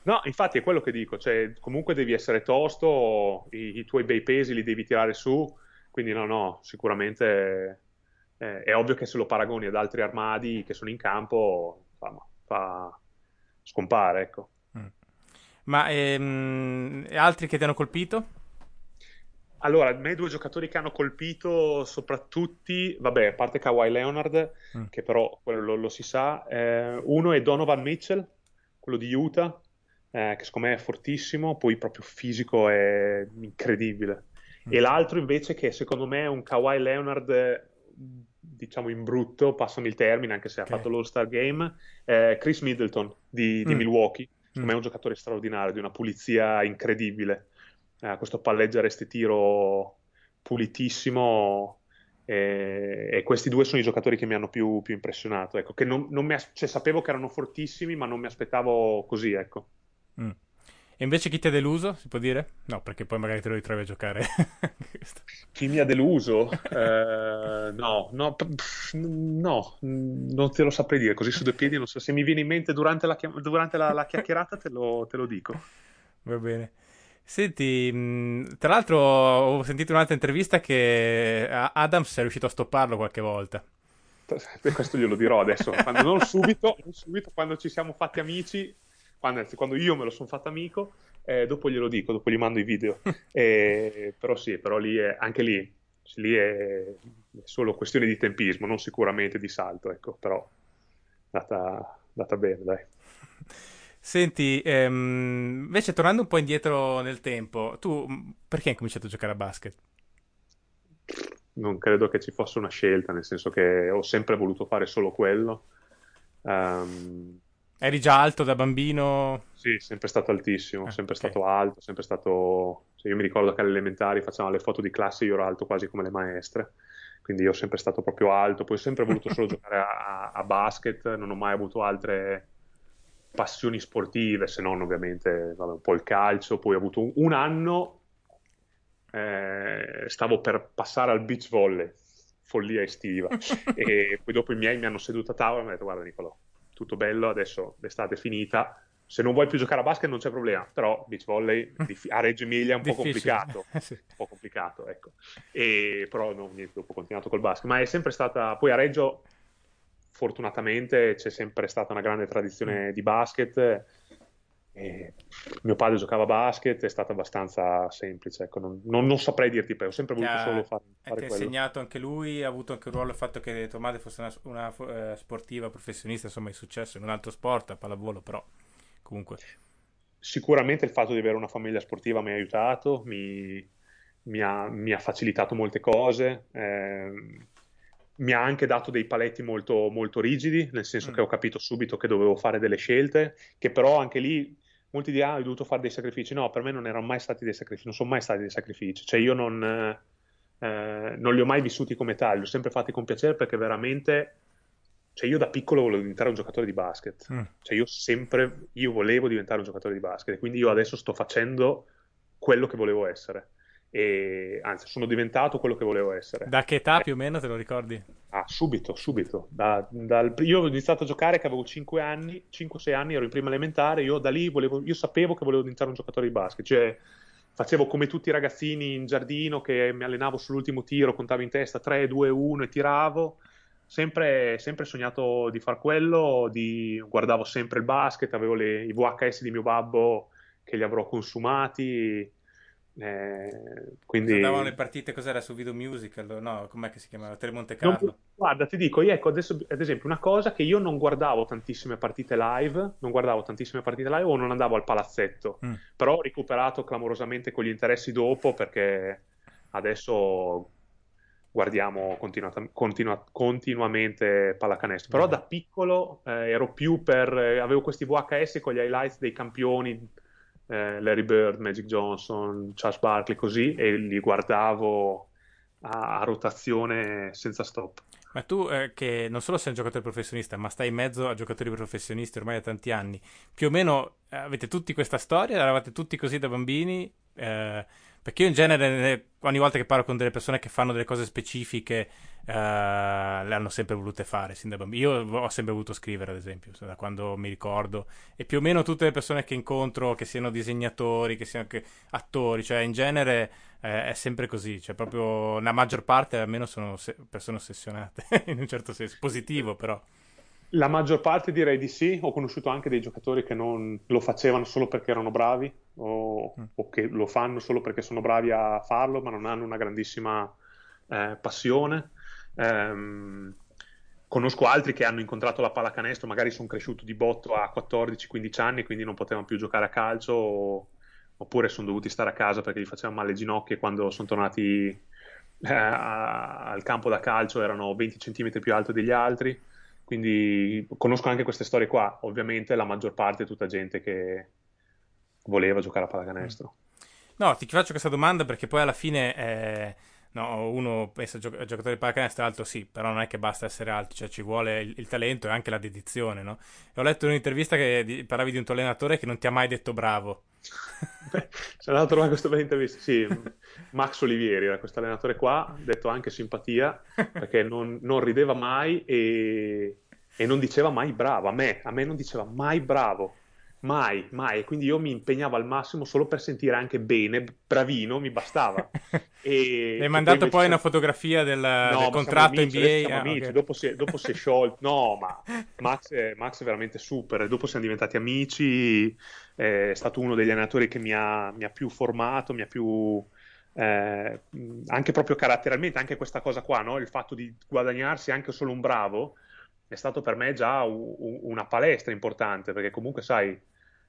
Speaker 2: No, infatti è quello che dico, cioè comunque devi essere tosto, i, i tuoi bei pesi li devi tirare su, quindi no, no, sicuramente eh, è ovvio che se lo paragoni ad altri armadi che sono in campo, insomma, fa, scompare, ecco.
Speaker 1: Ma ehm, altri che ti hanno colpito?
Speaker 2: Allora, a me due giocatori che hanno colpito soprattutto, vabbè, a parte Kawhi Leonard, mm. che però quello lo, si sa, eh, uno è Donovan Mitchell, quello di Utah, eh, che secondo me è fortissimo, poi proprio fisico è incredibile. Mm. E l'altro invece che secondo me è un Kawhi Leonard diciamo in brutto, passami il termine, anche se okay. ha fatto l'All-Star Game, eh, Chris Middleton di, di mm. Milwaukee, secondo me è un giocatore straordinario, di una pulizia incredibile, eh, questo palleggere e tiro pulitissimo, e, e, questi due sono i giocatori che mi hanno più, più impressionato, ecco, non, non mi, cioè, sapevo che erano fortissimi, ma non mi aspettavo così, ecco.
Speaker 1: Mm. E invece chi ti ha deluso, si può dire? No, perché poi magari te lo ritrovi a giocare.
Speaker 2: chi mi ha deluso? eh, no, no, no, non te lo saprei dire, così su due piedi non so. Se mi viene in mente durante la, durante la, la chiacchierata te lo, te lo dico.
Speaker 1: Va bene. Senti, tra l'altro ho sentito un'altra intervista che Adams è riuscito a stopparlo qualche volta.
Speaker 2: Questo glielo dirò adesso, quando, non, subito, non subito, quando ci siamo fatti amici, anzi, quando io me lo sono fatto amico, eh, dopo glielo dico, dopo gli mando i video. eh, però sì, però lì è, anche lì, lì è solo questione di tempismo, non sicuramente di salto, ecco, però data, data bene, dai.
Speaker 1: Senti, ehm, invece tornando un po' indietro nel tempo, tu perché hai cominciato a giocare a basket?
Speaker 2: Non credo che ci fosse una scelta, nel senso che ho sempre voluto fare solo quello. Um,
Speaker 1: Eri già alto da bambino?
Speaker 2: Sì, sempre stato altissimo, ah, sempre okay. stato alto, sempre stato... Cioè, io mi ricordo che alle elementari facevamo le foto di classe io ero alto quasi come le maestre, quindi io ho sempre stato proprio alto, poi ho sempre voluto solo giocare a, a basket, non ho mai avuto altre passioni sportive, se non ovviamente vabbè, un po' il calcio, poi ho avuto un, un anno, eh, stavo per passare al beach volley, follia estiva, e poi dopo i miei mi hanno seduto a tavola e mi hanno detto guarda Nicolò, tutto bello, adesso l'estate è finita, se non vuoi più giocare a basket non c'è problema, però beach volley a Reggio Emilia è un po' complicato, sì. un po' complicato, ecco. E, però no, niente, dopo ho continuato col basket, ma è sempre stata, poi a Reggio fortunatamente c'è sempre stata una grande tradizione mm. di basket. E mio padre giocava a basket, è stato abbastanza semplice. Ecco, non, non, non, saprei dirti perché, ho sempre voluto solo fare, fare
Speaker 1: quello. Ha insegnato anche lui, ha avuto anche un ruolo il fatto che tua madre fosse una, una uh, sportiva professionista, insomma, è successo in un altro sport, a pallavolo, però comunque.
Speaker 2: Sicuramente il fatto di avere una famiglia sportiva mi ha aiutato, mi, mi, ha, mi ha, facilitato molte cose. Eh, mi ha anche dato dei paletti molto, molto rigidi, nel senso mm. che ho capito subito che dovevo fare delle scelte, che però anche lì molti dicono ah, hai dovuto fare dei sacrifici. No, per me non erano mai stati dei sacrifici, non sono mai stati dei sacrifici. Cioè io non, eh, non li ho mai vissuti come tali, li ho sempre fatti con piacere perché veramente... Cioè io da piccolo volevo diventare un giocatore di basket. Mm. Cioè io sempre, io volevo diventare un giocatore di basket. Quindi io adesso sto facendo quello che volevo essere e anzi sono diventato quello che volevo essere.
Speaker 1: Da che età più o meno te lo ricordi?
Speaker 2: Ah, subito, subito. Da, dal, io ho iniziato a giocare che avevo 5 anni, 5-6 anni, ero in prima elementare, io da lì volevo, io sapevo che volevo diventare un giocatore di basket, cioè facevo come tutti i ragazzini in giardino che mi allenavo sull'ultimo tiro, contavo in testa 3, 2, 1 e tiravo. Sempre, sempre sognato di far quello, di, guardavo sempre il basket, avevo le, i VHS di mio babbo che li avrò consumati eh, quindi...
Speaker 1: Andavano le partite, cos'era su Video Musical? No, com'è che si chiamava? Telemonte Carlo? Non,
Speaker 2: guarda, ti dico, io ecco adesso, ad esempio, una cosa che io non guardavo tantissime partite live, non guardavo tantissime partite live o non andavo al palazzetto, mm. però ho recuperato clamorosamente con gli interessi dopo perché adesso guardiamo continua, continua, continuamente pallacanestro. Però mm. da piccolo eh, ero più per... Eh, avevo questi VHS con gli highlights dei campioni eh, Larry Bird, Magic Johnson, Charles Barkley, così, e li guardavo a, a rotazione senza stop.
Speaker 1: Ma tu eh, che non solo sei un giocatore professionista, ma stai in mezzo a giocatori professionisti ormai da tanti anni, più o meno eh, avete tutti questa storia? Eravate tutti così da bambini? Eh, perché io in genere, ogni volta che parlo con delle persone che fanno delle cose specifiche, uh, le hanno sempre volute fare sin da bambino. Io ho sempre voluto scrivere, ad esempio, da quando mi ricordo. E più o meno tutte le persone che incontro, che siano disegnatori, che siano attori, cioè in genere eh, è sempre così. Cioè, proprio la maggior parte almeno sono se- persone ossessionate, in un certo senso, positivo però.
Speaker 2: La maggior parte direi di sì, ho conosciuto anche dei giocatori che non lo facevano solo perché erano bravi o, mm. o che lo fanno solo perché sono bravi a farlo ma non hanno una grandissima eh, passione. Um, conosco altri che hanno incontrato la pallacanestro, magari sono cresciuto di botto a 14-15 anni quindi non potevano più giocare a calcio o, oppure sono dovuti stare a casa perché gli facevano male le ginocchia quando sono tornati eh, al campo da calcio erano 20 cm più alto degli altri, quindi conosco anche queste storie qua. Ovviamente la maggior parte è tutta gente che voleva giocare a pallacanestro.
Speaker 1: No, ti faccio questa domanda perché poi alla fine eh, no, uno pensa a gioc- giocatore di pallacanestro alto, sì, però non è che basta essere alti, cioè ci vuole il, il talento e anche la dedizione, no? E ho letto in un'intervista che di, parlavi di un tuo allenatore che non ti ha mai detto bravo.
Speaker 2: Sono andato a trovare questa bella intervista. Sì, Max Olivieri era questo allenatore qua, detto anche simpatia, perché non, non rideva mai e, e, non diceva mai bravo. A me, a me non diceva mai bravo. Mai, mai. Quindi io mi impegnavo al massimo solo per sentire anche bene, bravino, mi bastava.
Speaker 1: E, hai mandato poi, una fotografia del, no, del contratto amici, NBA?
Speaker 2: Ah, amici. Okay. Dopo, si è, dopo si è sciolto. No, ma Max è, Max è veramente super. Dopo siamo diventati amici. È stato uno degli allenatori che mi ha, mi ha più formato, mi ha più... Eh, anche proprio caratterialmente, anche questa cosa qua, no? il fatto di guadagnarsi anche solo un bravo, è stato per me già u- una palestra importante, perché comunque sai,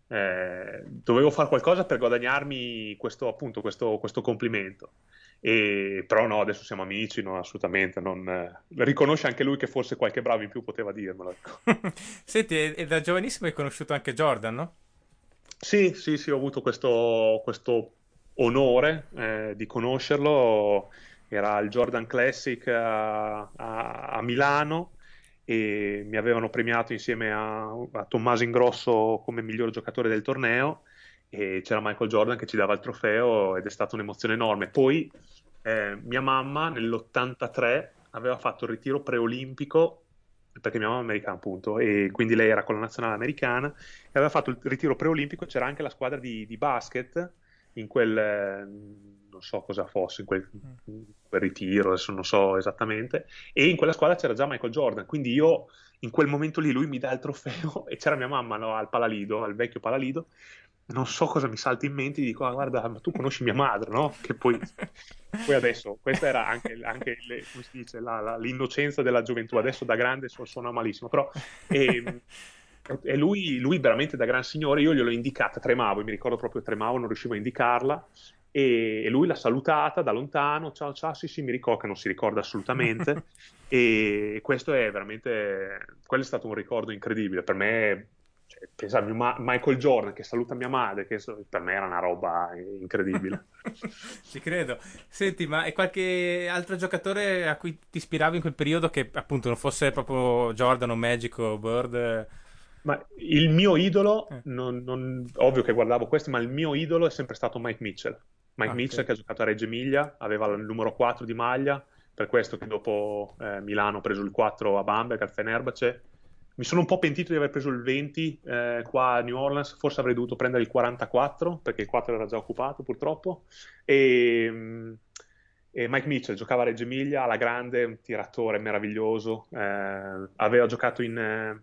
Speaker 2: eh, dovevo fare qualcosa per guadagnarmi questo, appunto, questo, questo complimento. E, però no, adesso siamo amici, no, assolutamente. Non, eh, riconosce anche lui che forse qualche bravo in più poteva dirmelo. Ecco.
Speaker 1: Senti, e da giovanissimo hai conosciuto anche Jordan, no?
Speaker 2: Sì, sì, sì, ho avuto questo, questo onore eh, di conoscerlo. Era il Jordan Classic a, a, a Milano e mi avevano premiato insieme a, a Tommaso Ingrosso come miglior giocatore del torneo e c'era Michael Jordan che ci dava il trofeo ed è stata un'emozione enorme. Poi eh, mia mamma nell'83 aveva fatto il ritiro preolimpico perché mia mamma è americana appunto e quindi lei era con la nazionale americana e aveva fatto il ritiro preolimpico c'era anche la squadra di, di basket in quel eh, non so cosa fosse, in quel, mm. in quel, ritiro, adesso non so esattamente, e in quella squadra c'era già Michael Jordan, quindi io in quel momento lì lui mi dà il trofeo e c'era mia mamma no, al Palalido, al vecchio Palalido, non so cosa mi salta in mente, dico, ah, guarda, ma tu conosci mia madre, no? Che poi, poi adesso, questa era anche, anche le, come si dice, la, la, l'innocenza della gioventù, adesso da grande suona malissimo, però... E, ehm, e lui, lui, veramente da gran signore, io gliel'ho indicata, tremavo, mi ricordo proprio tremavo, non riuscivo a indicarla, e, lui l'ha salutata da lontano, ciao ciao, sì sì mi ricordo che non si ricorda assolutamente e questo è veramente, quello è stato un ricordo incredibile, per me cioè, pensare a Michael Jordan che saluta mia madre, che per me era una roba incredibile.
Speaker 1: Ci credo. Senti, ma è qualche altro giocatore a cui ti ispiravi in quel periodo che appunto non fosse proprio Jordan o Magic o Bird?
Speaker 2: Ma il mio idolo, eh. non, non, ovvio che guardavo questi, ma il mio idolo è sempre stato Mike Mitchell. Mike okay. Mitchell che ha giocato a Reggio Emilia, aveva il numero 4 di maglia, per questo che dopo eh, Milano ho preso il 4 a Bamberg, al Fenerbahce. Mi sono un po' pentito di aver preso il 20 eh, qua a New Orleans, forse avrei dovuto prendere il 44 perché il 4 era già occupato purtroppo. E, mm, e Mike Mitchell giocava a Reggio Emilia alla grande, un tiratore meraviglioso, eh, aveva giocato in, eh,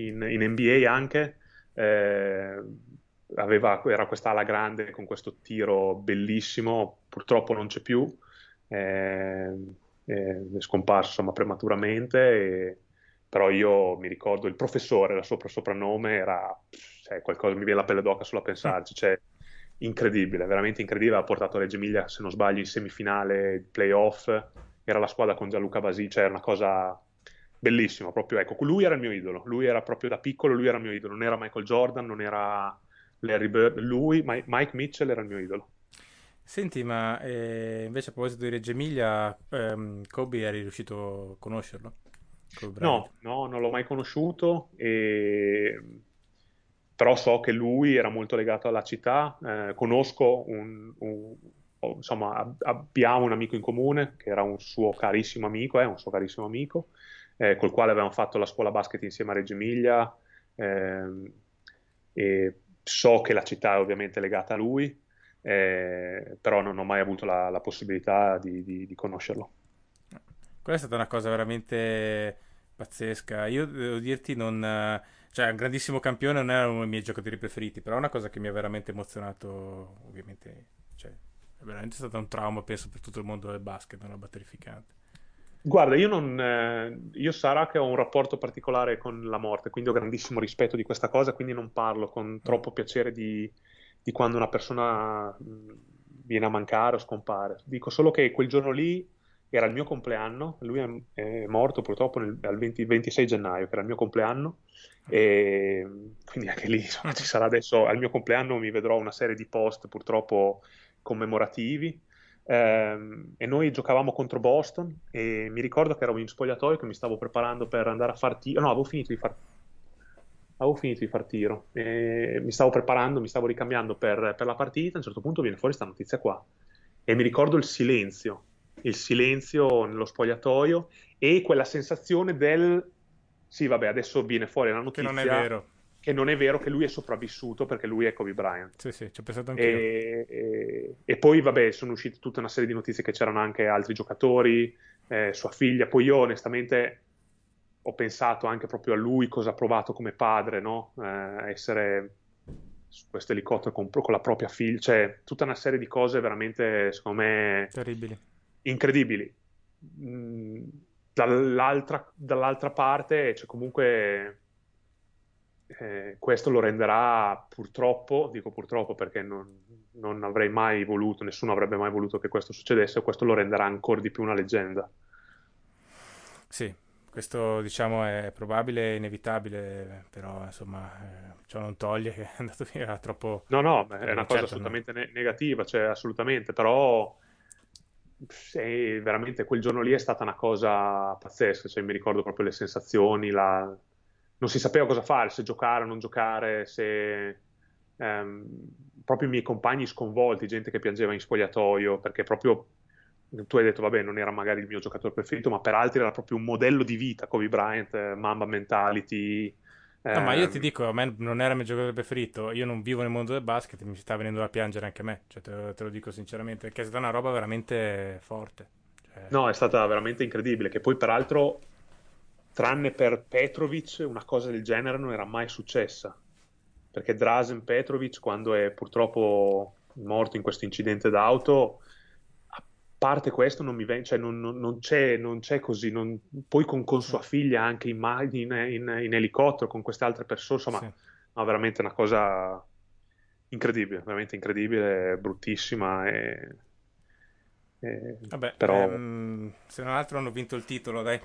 Speaker 2: in, in NBA anche, eh, aveva, era quest'ala grande con questo tiro bellissimo, purtroppo non c'è più, eh, è scomparso insomma, prematuramente, e, però io mi ricordo il professore, il suo soprannome era cioè, qualcosa, mi viene la pelle d'oca solo a pensarci, cioè, incredibile, veramente incredibile, ha portato Reggio Emilia, se non sbaglio, in semifinale, playoff, era la squadra con Gianluca Basì, cioè era una cosa bellissima, proprio, ecco, lui era il mio idolo, lui era proprio da piccolo, lui era il mio idolo, non era Michael Jordan, non era Larry Bird, lui, Mike Mitchell era il mio idolo.
Speaker 1: Senti, ma eh, invece a proposito di Reggio Emilia, ehm, Kobe eri riuscito a conoscerlo?
Speaker 2: No, no, non l'ho mai conosciuto, e... però so che lui era molto legato alla città, eh, conosco un, un, insomma, abbiamo un amico in comune che era un suo carissimo amico, eh, un suo carissimo amico, eh, col quale avevamo fatto la scuola basket insieme a Reggio Emilia, ehm, e so che la città è ovviamente legata a lui, eh, però non ho mai avuto la, la possibilità di, di, di, conoscerlo.
Speaker 1: Quella è stata una cosa veramente pazzesca. Io devo dirti, non, cioè, un grandissimo campione non era uno dei miei giocatori preferiti, però è una cosa che mi ha veramente emozionato, ovviamente, cioè, è veramente stato un trauma, penso, per tutto il mondo del basket, una roba terrificante.
Speaker 2: Guarda, io, non, eh, io sarà che ho un rapporto particolare con la morte, quindi ho grandissimo rispetto di questa cosa, quindi non parlo con troppo piacere di, di quando una persona viene a mancare o scompare. Dico solo che quel giorno lì era il mio compleanno, lui è, morto purtroppo nel, al 20, 26 gennaio, che era il mio compleanno, e quindi anche lì insomma, ci sarà adesso, al mio compleanno mi vedrò una serie di post purtroppo commemorativi, ehm, e noi giocavamo contro Boston e mi ricordo che ero in spogliatoio che mi stavo preparando per andare a far tiro, no, avevo finito di far avevo finito di far tiro, e mi stavo preparando, mi stavo ricambiando per, per la partita, a un certo punto viene fuori questa notizia qua e mi ricordo il silenzio, il silenzio nello spogliatoio e quella sensazione del sì, vabbè, adesso viene fuori la notizia
Speaker 1: che non è vero.
Speaker 2: Che non è vero che lui è sopravvissuto perché lui è Kobe Bryant.
Speaker 1: Sì, sì, ci ho pensato anche
Speaker 2: e, e, e, poi, vabbè, sono uscite tutta una serie di notizie che c'erano anche altri giocatori, eh, sua figlia. Poi io, onestamente, ho pensato anche proprio a lui, cosa ha provato come padre, no? Eh, essere su questo elicottero con, con, la propria figlia, cioè tutta una serie di cose veramente, secondo me,
Speaker 1: terribili,
Speaker 2: incredibili. Mm, dall'altra, dall'altra, parte, cioè comunque eh, questo lo renderà purtroppo, dico purtroppo perché non, non, avrei mai voluto, nessuno avrebbe mai voluto che questo succedesse, questo lo renderà ancora di più una leggenda.
Speaker 1: Sì, questo diciamo è probabile e inevitabile, però insomma eh, ciò non toglie che è andato via troppo...
Speaker 2: No, no, è una cosa certo, assolutamente no. negativa, cioè assolutamente, però sì, veramente quel giorno lì è stata una cosa pazzesca, cioè, mi ricordo proprio le sensazioni, la... non si sapeva cosa fare, se giocare o non giocare, se... Ehm, proprio i miei compagni sconvolti, gente che piangeva in spogliatoio, perché proprio tu hai detto, vabbè, non era magari il mio giocatore preferito, ma per altri era proprio un modello di vita, Kobe Bryant, eh, Mamba Mentality,
Speaker 1: No, ma io ti ehm, dico, a me non era il mio giocatore preferito. Io non vivo nel mondo del basket, mi sta venendo da piangere anche a me. Cioè, te, te, lo dico sinceramente, perché è stata una roba veramente forte. Cioè...
Speaker 2: No, è stata veramente incredibile. Che poi, peraltro, tranne per Petrovic, una cosa del genere non era mai successa. Perché Drazen Petrovic, quando è purtroppo morto in questo incidente d'auto, parte questo non mi viene, cioè non, non, non, c'è, non c'è così, non, poi con, con, sua figlia anche in, in, in, in elicottero con queste altre persone, insomma, sì. no, veramente una cosa incredibile, veramente incredibile, bruttissima e,
Speaker 1: e Vabbè, però... ehm, se non altro hanno vinto il titolo, dai,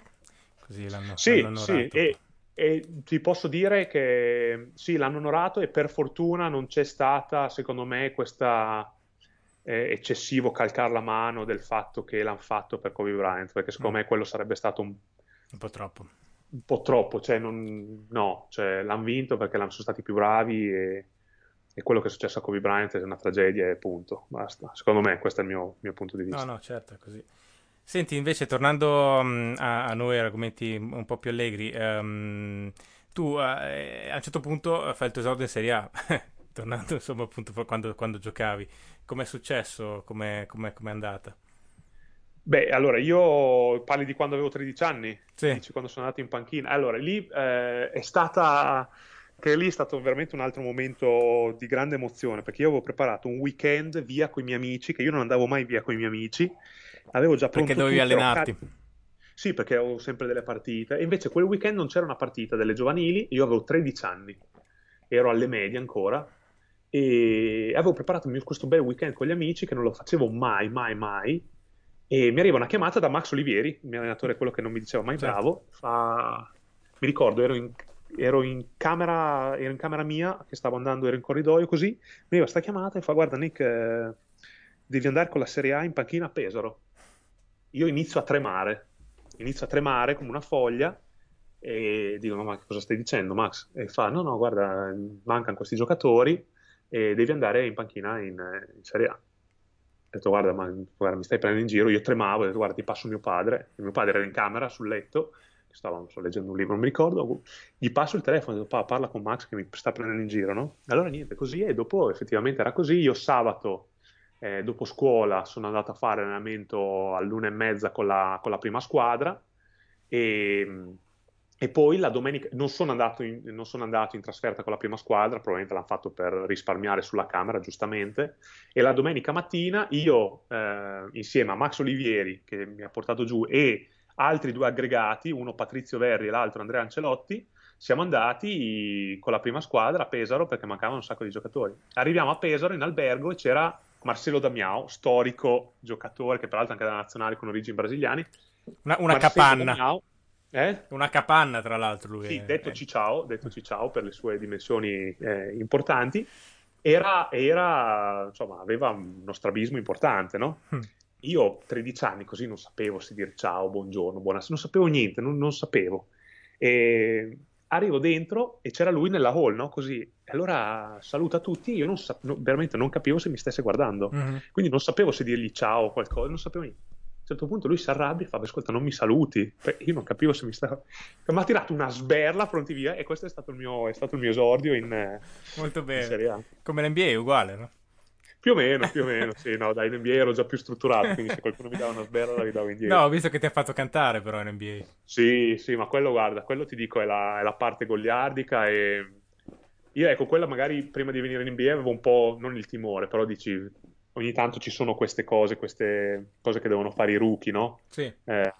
Speaker 1: così l'hanno,
Speaker 2: sì,
Speaker 1: l'hanno
Speaker 2: sì, e, e ti posso dire che sì, l'hanno onorato e per fortuna non c'è stata, secondo me, questa eh, eccessivo calcare la mano del fatto che l'hanno fatto per Kobe Bryant, perché secondo mm. me quello sarebbe stato un,
Speaker 1: un po' troppo.
Speaker 2: Un po' troppo, cioè non, no, cioè, l'hanno vinto perché sono stati più bravi e, e, quello che è successo a Kobe Bryant è una tragedia e punto, basta. Secondo me questo è il mio, mio punto di vista.
Speaker 1: No, no, certo, è così. Senti, invece, tornando um, a, a, noi, argomenti un po' più allegri, um, tu uh, a un certo punto fai il tuo esordio in Serie A, tornando insomma appunto quando, quando giocavi. Com'è successo? Com'è, com'è, com'è andata?
Speaker 2: Beh, allora io parli di quando avevo 13 anni,
Speaker 1: sì.
Speaker 2: Dici, quando sono andato in panchina. Allora, lì eh, è stata che lì è stato veramente un altro momento di grande emozione perché io avevo preparato un weekend via con i miei amici, che io non andavo mai via con i miei amici, avevo già pronto
Speaker 1: Perché dovevi allenarti? Car-
Speaker 2: sì, perché avevo sempre delle partite, e invece quel weekend non c'era una partita delle giovanili, io avevo 13 anni, ero alle medie ancora, e avevo preparato questo bel weekend con gli amici che non lo facevo mai, mai, mai. E mi arriva una chiamata da Max Olivieri, il mio allenatore, quello che non mi diceva mai certo. bravo. Fa... Mi ricordo, ero in, ero, in camera, ero in camera mia, che stavo andando, ero in corridoio così. Mi arriva questa chiamata e fa: Guarda, Nick, eh, devi andare con la Serie A in panchina a Pesaro. Io inizio a tremare, inizio a tremare come una foglia e dico: Ma cosa stai dicendo, Max? E fa: No, no, guarda, mancano questi giocatori e devi andare in panchina in, in Serie A. Ho detto guarda, ma, guarda, mi stai prendendo in giro, io tremavo, ho detto guarda ti passo mio padre, e mio padre era in camera sul letto, stavo so, leggendo un libro, non mi ricordo, gli passo il telefono, ho detto parla con Max che mi sta prendendo in giro, no? Allora niente, così e dopo effettivamente era così, io sabato eh, dopo scuola sono andato a fare allenamento all'una e mezza con la, con la prima squadra e e poi la domenica non sono, in, non sono, andato in, trasferta con la prima squadra, probabilmente l'hanno fatto per risparmiare sulla camera, giustamente. E la domenica mattina io, eh, insieme a Max Olivieri, che mi ha portato giù, e altri due aggregati, uno Patrizio Verri e l'altro Andrea Ancelotti, siamo andati con la prima squadra a Pesaro perché mancavano un sacco di giocatori. Arriviamo a Pesaro in albergo e c'era Marcelo Damiao, storico giocatore che peraltro anche da nazionale con origini brasiliane.
Speaker 1: Una, una capanna. Damiao, eh? Una capanna, tra l'altro, lui.
Speaker 2: Sì, è... detto Cicciao, detto Cicciao per le sue dimensioni eh, importanti. Era, era, insomma, aveva uno strabismo importante, no? Mm. Io, 13 anni, così non sapevo se dire ciao, buongiorno, buonasera, non sapevo niente, non, non sapevo. E arrivo dentro e c'era lui nella hall, no? Così. Allora saluta tutti, io non sa- no, veramente non capivo se mi stesse guardando. Mm-hmm. Quindi non sapevo se dirgli ciao o qualcosa, non sapevo niente. A un certo punto lui si arrabbia e fa, ascolta, non mi saluti. Io non capivo se mi stava... Mi ha tirato una sberla, pronti via, e questo è stato il mio, stato il mio esordio in,
Speaker 1: Molto bene. Come l'NBA, uguale, no?
Speaker 2: Più o meno, più o meno, sì, no, dai, NBA ero già più strutturato, quindi se qualcuno mi dava una sberla la ridavo indietro.
Speaker 1: No, ho visto che ti ha fatto cantare però in NBA.
Speaker 2: Sì, sì, ma quello, guarda, quello ti dico è la, è la parte goliardica e io, ecco, quella magari prima di venire in NBA avevo un po', non il timore, però dici, ogni tanto ci sono queste cose, queste cose che devono fare i rookie, no?
Speaker 1: Sì.
Speaker 2: Eh,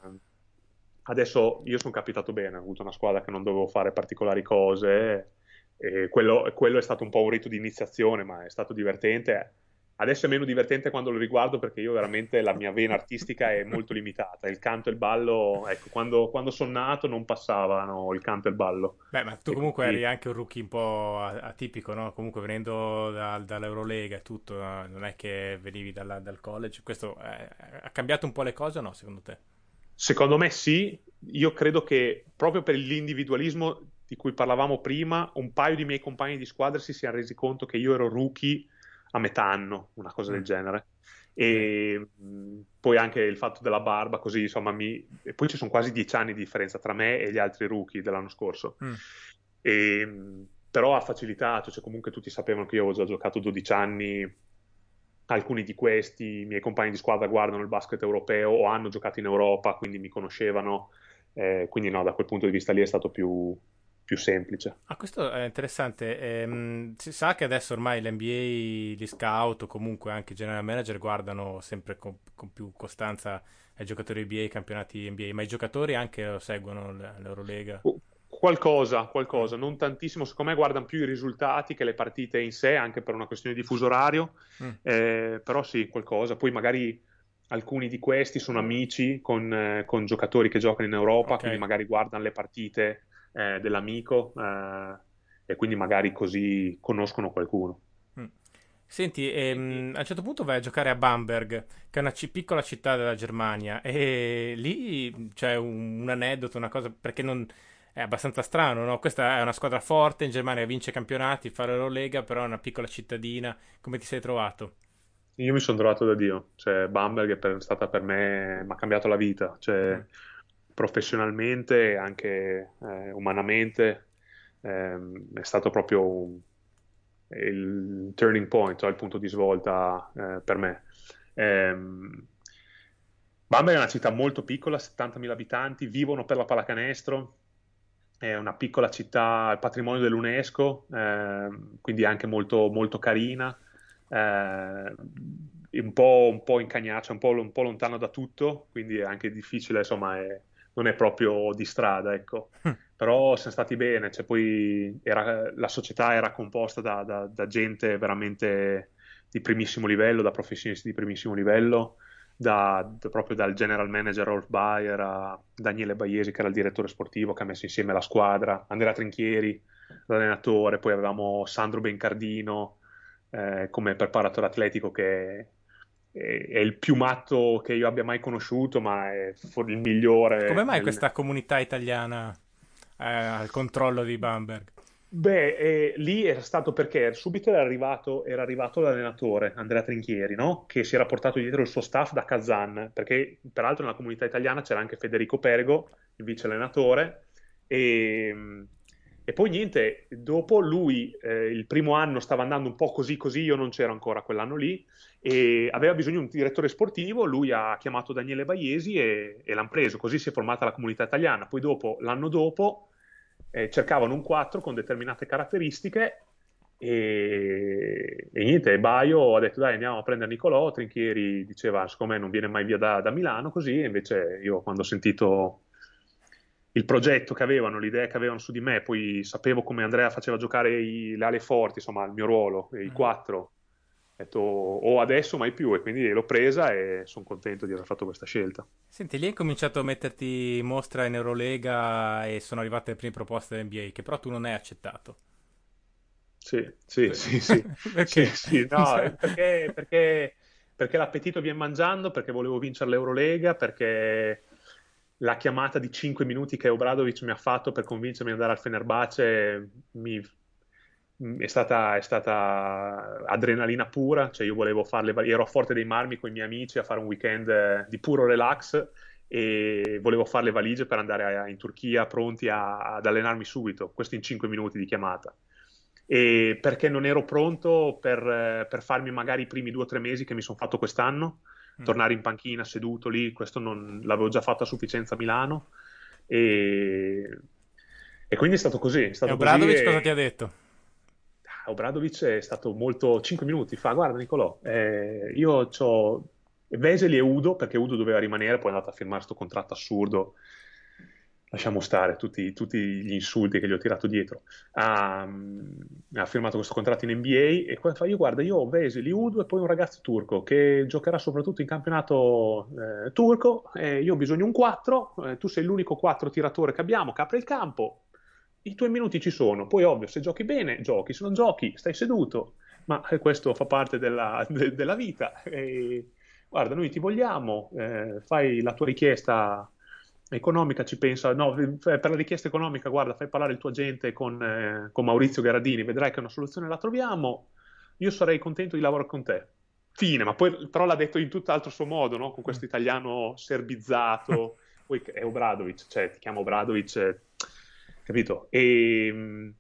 Speaker 2: adesso io sono capitato bene, ho avuto una squadra che non dovevo fare particolari cose, e quello, quello è stato un po' un rito di iniziazione, ma è stato divertente Adesso è meno divertente quando lo riguardo perché io veramente la mia vena artistica è molto limitata. Il canto e il ballo, ecco, quando, quando sono nato non passavano il canto e il ballo.
Speaker 1: Beh, ma tu comunque quindi... eri anche un rookie un po' atipico, no? Comunque venendo da, dall'Eurolega e tutto, non è che venivi dalla, dal college. Questo è, ha cambiato un po' le cose o no, secondo te?
Speaker 2: Secondo me sì. Io credo che proprio per l'individualismo di cui parlavamo prima, un paio di miei compagni di squadra si siano resi conto che io ero rookie a metà anno, una cosa del mm. genere. E mh, poi anche il fatto della barba, così insomma, mi... e poi ci sono quasi dieci anni di differenza tra me e gli altri rookie dell'anno scorso. Mm. E, mh, però ha facilitato, cioè comunque tutti sapevano che io avevo già giocato 12 anni. Alcuni di questi, i miei compagni di squadra, guardano il basket europeo o hanno giocato in Europa, quindi mi conoscevano. Eh, quindi, no, da quel punto di vista lì è stato più, più semplice.
Speaker 1: Ah, questo è interessante. Ehm, si sa che adesso ormai l'NBA, gli scout o comunque anche i general manager guardano sempre con, con più costanza ai giocatori NBA, i campionati NBA, ma i giocatori anche seguono l'Eurolega?
Speaker 2: Qualcosa, qualcosa, non tantissimo. Secondo me guardano più i risultati che le partite in sé, anche per una questione di fuso orario. Mm. Eh, però sì, qualcosa. Poi magari alcuni di questi sono amici con, eh, con giocatori che giocano in Europa, okay. quindi magari guardano le partite eh, dell'amico eh, e quindi magari così conoscono qualcuno.
Speaker 1: Mm. Senti, ehm, a un certo punto vai a giocare a Bamberg, che è una c- piccola città della Germania, e lì c'è un, un aneddoto, una cosa, perché non, è abbastanza strano, no? Questa è una squadra forte, in Germania vince campionati, fa l'Eurolega, però è una piccola cittadina. Come ti sei trovato?
Speaker 2: Io mi sono trovato da Dio, cioè Bamberg è, per, stata per me, mi ha cambiato la vita, cioè, mm professionalmente e anche eh, umanamente ehm, è stato proprio il turning point, cioè il punto di svolta eh, per me. Ehm, Bamberg è una città molto piccola, 70.000 abitanti, vivono per la pallacanestro, è una piccola città, patrimonio dell'UNESCO, eh, quindi anche molto, molto carina, eh, un, po', un po' incagnaccia, un po', un po', lontano da tutto, quindi è anche difficile, insomma, è, non è proprio di strada, ecco. Mm. Però siamo stati bene, cioè poi era, la società era composta da, da, da, gente veramente di primissimo livello, da professionisti di primissimo livello, da, proprio dal general manager Rolf Bayer a Daniele Baiesi che era il direttore sportivo che ha messo insieme la squadra, Andrea Trinchieri, l'allenatore, poi avevamo Sandro Bencardino eh, come preparatore atletico che è il più matto che io abbia mai conosciuto, ma è il migliore.
Speaker 1: Come mai
Speaker 2: nel...
Speaker 1: questa comunità italiana eh, al controllo di Bamberg?
Speaker 2: Beh, eh, lì era stato perché subito era arrivato, era arrivato l'allenatore Andrea Trinchieri, no? che si era portato dietro il suo staff da Kazan, perché peraltro nella comunità italiana c'era anche Federico Perego, il vice allenatore, e e poi niente, dopo lui eh, il primo anno stava andando un po' così così, io non c'ero ancora quell'anno lì, e aveva bisogno di un direttore sportivo, lui ha chiamato Daniele Baiesi e, e l'hanno preso, così si è formata la comunità italiana. Poi dopo, l'anno dopo, eh, cercavano un 4 con determinate caratteristiche e, e niente, Baio ha detto dai andiamo a prendere Nicolò, Trinchieri diceva secondo me non viene mai via da, da Milano così, e invece io quando ho sentito il progetto che avevano, l'idea che avevano su di me, poi sapevo come Andrea faceva giocare i, le ali forti, insomma il mio ruolo, i mm. quattro, detto o adesso mai più e quindi l'ho presa e sono contento di aver fatto questa scelta.
Speaker 1: Senti, lì hai cominciato a metterti in mostra in Eurolega e sono arrivate le prime proposte dell'NBA che però tu non hai accettato.
Speaker 2: Sì, sì, sì, sì. perché? Sì, sì, no, perché, perché, perché l'appetito viene mangiando, perché volevo vincere l'Eurolega, perché la chiamata di 5 minuti che Obradovic mi ha fatto per convincermi ad andare al Fenerbahce mi Mm, è stata, è stata, adrenalina pura, cioè io volevo farle, ero a Forte dei Marmi con i miei amici a fare un weekend eh, di puro relax e volevo fare le valigie per andare a, in Turchia pronti a, ad allenarmi subito, questo in 5 minuti di chiamata. E perché non ero pronto per, per farmi magari i primi due o tre mesi che mi sono fatto quest'anno, mm. tornare in panchina seduto lì, questo non, l'avevo già fatto a sufficienza a Milano e, e quindi è stato così. È stato
Speaker 1: e Obradovic
Speaker 2: e...
Speaker 1: cosa ti ha detto?
Speaker 2: Obradovic è stato molto 5 minuti fa guarda Nicolò eh, io ho Veseli e Udo perché Udo doveva rimanere poi è andato a firmare questo contratto assurdo lasciamo stare tutti, tutti, gli insulti che gli ho tirato dietro ha, ha firmato questo contratto in NBA e fa io guarda io ho Veseli, Udo e poi un ragazzo turco che giocherà soprattutto in campionato eh, turco eh, io ho bisogno di un 4 eh, tu sei l'unico 4 tiratore che abbiamo che il campo i tuoi minuti ci sono, poi ovvio, se giochi bene, giochi, se non giochi, stai seduto, ma eh, questo fa parte della, de, della vita. E, guarda, noi ti vogliamo, eh, fai la tua richiesta economica, ci pensa, no, per la richiesta economica, guarda, fai parlare il tuo agente con, eh, con Maurizio Gherardini, vedrai che una soluzione la troviamo, io sarei contento di lavorare con te. Fine, ma poi però l'ha detto in tutt'altro suo modo, no? con questo italiano serbizzato, poi è Obradovic, cioè ti chiamo Obradovic capito? E,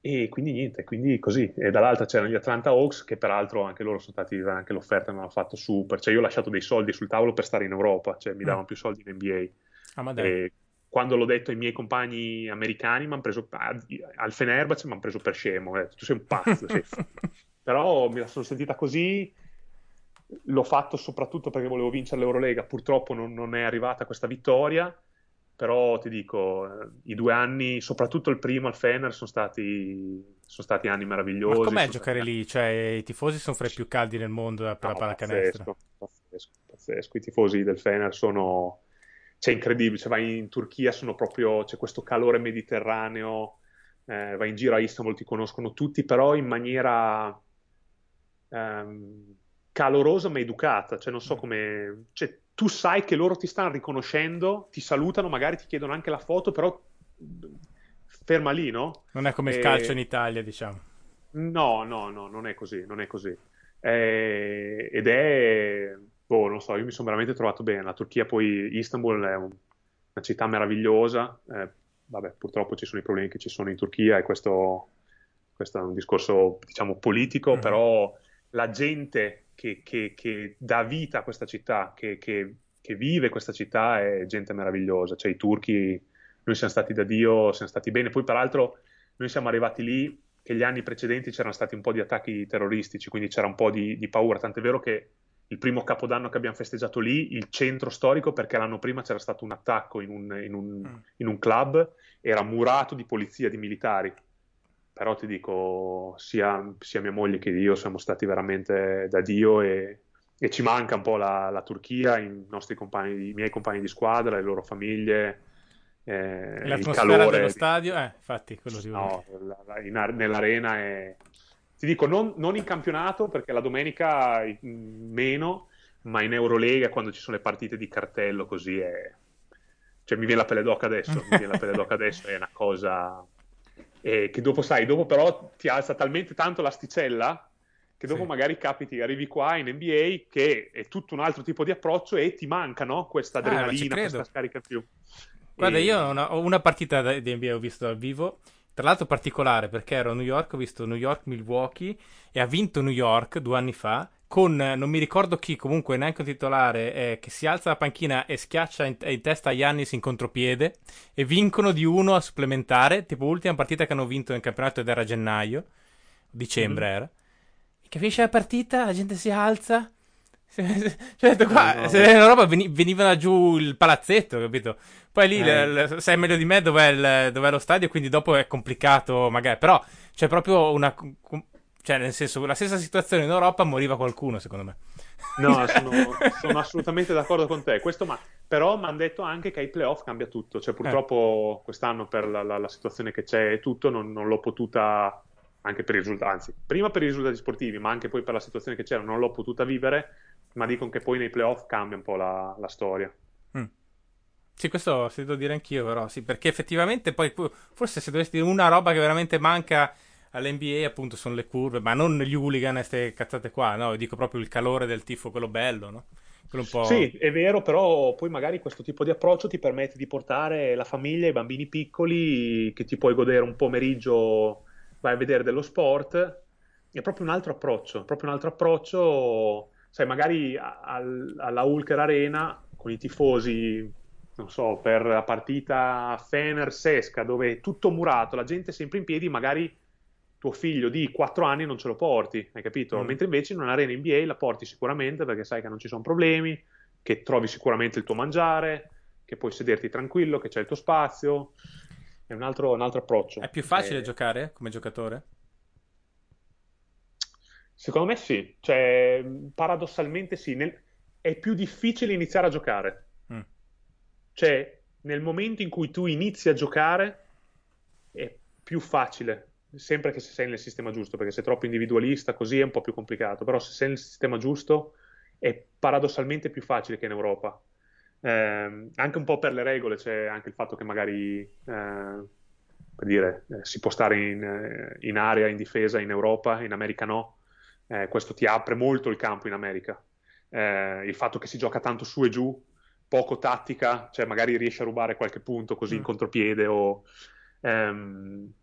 Speaker 2: e quindi niente, quindi così. E dall'altra c'erano gli Atlanta Hawks, che peraltro anche loro sono stati, anche l'offerta mi hanno fatto super. Cioè io ho lasciato dei soldi sul tavolo per stare in Europa, cioè mi mm. davano più soldi in NBA.
Speaker 1: Ah, ma dai. E
Speaker 2: quando l'ho detto ai miei compagni americani, mi hanno preso al Fenerbahce, mi hanno preso per scemo. Eh. Tu sei un pazzo. sei... Però mi sono sentita così. L'ho fatto soprattutto perché volevo vincere l'Eurolega. Purtroppo non, non è arrivata questa vittoria però ti dico, eh, i due anni, soprattutto il primo al Fener, sono stati, sono stati anni meravigliosi. Ma
Speaker 1: com'è giocare stati... lì? Cioè, i tifosi sono fra i più caldi nel mondo per no, la pallacanestro.
Speaker 2: Pazzesco, pazzesco, pazzesco. I tifosi del Fener sono... C'è incredibile, cioè, vai in Turchia, sono proprio... c'è questo calore mediterraneo, eh, vai in giro a Istanbul, ti conoscono tutti, però in maniera... Um, calorosa ma educata, cioè non so mm. come... Cioè, tu sai che loro ti stanno riconoscendo, ti salutano, magari ti chiedono anche la foto, però ferma lì, no?
Speaker 1: Non è come e... il calcio in Italia, diciamo.
Speaker 2: No, no, no, non è così, non è così. E... Ed è, boh, non so, io mi sono veramente trovato bene. La Turchia, poi Istanbul è un... una città meravigliosa. Eh, vabbè, purtroppo ci sono i problemi che ci sono in Turchia e questo, questo è un discorso, diciamo, politico, mm. però la gente che, che, che dà vita a questa città, che, che, vive questa città è gente meravigliosa. Cioè i turchi, noi siamo stati da Dio, siamo stati bene. Poi peraltro noi siamo arrivati lì che gli anni precedenti c'erano stati un po' di attacchi terroristici, quindi c'era un po' di, di paura. Tant'è vero che il primo capodanno che abbiamo festeggiato lì, il centro storico, perché l'anno prima c'era stato un attacco in un, in un, mm. in un club, era murato di polizia, di militari però ti dico, sia, sia, mia moglie che io siamo stati veramente da Dio e, e ci manca un po' la, la Turchia, i, nostri compagni, i miei compagni di squadra, le loro famiglie.
Speaker 1: Eh, L'atmosfera calore, dello stadio, eh, infatti, quello si
Speaker 2: no, la, la, in, nell'arena è... Ti dico, non, non, in campionato, perché la domenica meno, ma in Eurolega, quando ci sono le partite di cartello, così è... Cioè, mi viene la pelle d'oca adesso, mi viene la pelle d'oca adesso, è una cosa e che dopo sai, dopo però ti alza talmente tanto l'asticella che dopo sì. magari capiti, arrivi qua in NBA che è tutto un altro tipo di approccio e ti manca no? questa ah, adrenalina, ah, questa scarica più.
Speaker 1: Guarda, e... io ho una, una, partita di NBA ho visto dal vivo, tra l'altro particolare perché ero a New York, ho visto New York-Milwaukee e ha vinto New York due anni fa con non mi ricordo chi, comunque neanche un titolare, eh, che si alza la panchina e schiaccia in, in testa a Yannis in contropiede e vincono di uno a supplementare, tipo l'ultima partita che hanno vinto nel campionato ed era a gennaio, dicembre mm-hmm. era. Che finisce la partita, la gente si alza. Cioè, qua, no, se una roba veni, veniva giù il palazzetto, capito? Poi lì eh. l, l, sai meglio di me dov'è, il, dov'è lo stadio, quindi dopo è complicato, magari. Però c'è proprio una cioè, nel senso, la stessa situazione in Europa moriva qualcuno, secondo me.
Speaker 2: No, sono, sono assolutamente d'accordo con te. Questo, ma, però mi hanno detto anche che ai playoff cambia tutto. Cioè, purtroppo eh. quest'anno, per la, la, la, situazione che c'è e tutto, non, non, l'ho potuta, anche per i risultati, anzi, prima per i risultati sportivi, ma anche poi per la situazione che c'era, non l'ho potuta vivere. Ma dicono che poi nei playoff cambia un po' la, la storia. Mm.
Speaker 1: Sì, questo sento dire anch'io, però, sì, perché effettivamente poi, forse se dovessi dire una roba che veramente manca all'NBA appunto sono le curve, ma non gli hooligan e queste cazzate qua, no? Dico proprio il calore del tifo, quello bello, no?
Speaker 2: Quello po'... Sì, è vero, però poi magari questo tipo di approccio ti permette di portare la famiglia, i bambini piccoli, che ti puoi godere un pomeriggio, vai a vedere dello sport, è proprio un altro approccio, proprio un altro approccio, sai, magari al, alla Hulker Arena con i tifosi non so, per la partita Fener-Sesca, dove è tutto murato, la gente è sempre in piedi, magari tuo figlio di 4 anni non ce lo porti, hai capito? Mm. Mentre invece in un'arena NBA la porti sicuramente perché sai che non ci sono problemi, che trovi sicuramente il tuo mangiare, che puoi sederti tranquillo, che c'è il tuo spazio. È un altro, un altro approccio.
Speaker 1: È più facile e... Eh, giocare come giocatore?
Speaker 2: Secondo me sì, cioè, paradossalmente sì. Nel... È più difficile iniziare a giocare. Mm. Cioè, nel momento in cui tu inizi a giocare è più facile sempre che se sei nel sistema giusto, perché se è troppo individualista così è un po' più complicato, però se sei nel sistema giusto è paradossalmente più facile che in Europa. Eh, anche un po' per le regole, c'è anche il fatto che magari, eh, per dire, eh, si può stare in, eh, in, area, in difesa in Europa, in America no, eh, questo ti apre molto il campo in America. Eh, il fatto che si gioca tanto su e giù, poco tattica, cioè magari riesci a rubare qualche punto così mm. in contropiede o... Ehm,